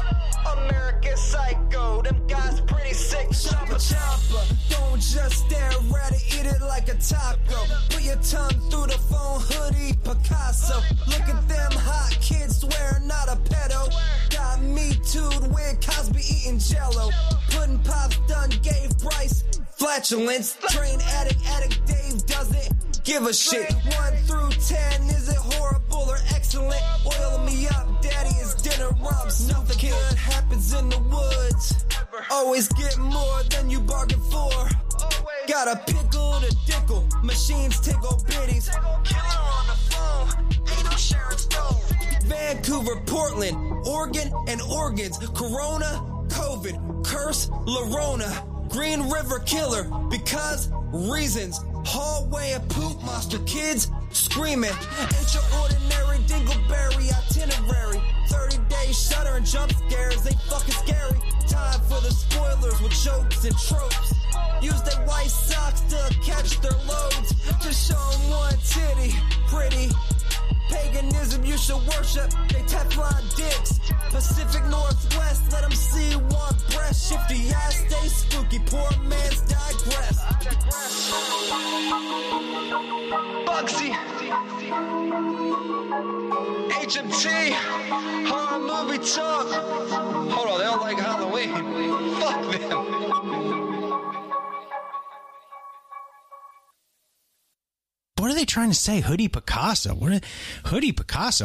American Psycho, them guys pretty sick. Choppa choppa, don't just stare at it, eat it like a taco. Put your tongue through the phone, hoodie, Picasso. Look at them hot kids, swear not a pedo. Got me tooed with Cosby eating jello. Pudding pops done gave Bryce flatulence. Train addict, addict Dave doesn't give a shit. One through ten, is it horrible or excellent? Oil me up, daddy is dinner rumps. Nothing good happens in the woods. Always get more than you bargained for. Got a pickle to dickle, machines tickle biddies. Killer on the phone, ain't no Sharon Stone. Vancouver, Portland, Oregon, and organs. Corona, COVID, curse, Lorona. Green River Killer, because reasons. Hallway of poop monster kids screaming. Ain't your ordinary dingleberry itinerary. 30 days Shudder and jump scares, they fucking scary. Time for the spoilers with jokes and tropes. Use their white socks to catch their loads. Just show 'em one titty, pretty. Paganism you should worship, they Teflon dicks. Pacific Northwest, let 'em see one breast. Shifty ass, stay spooky, poor man's digress. Bugsy. HMT. Horror movie talk. Hold on, they don't like Halloween. Fuck them. What are they trying to say? Hoodie Picasso. What? Are, Hoodie Picasso.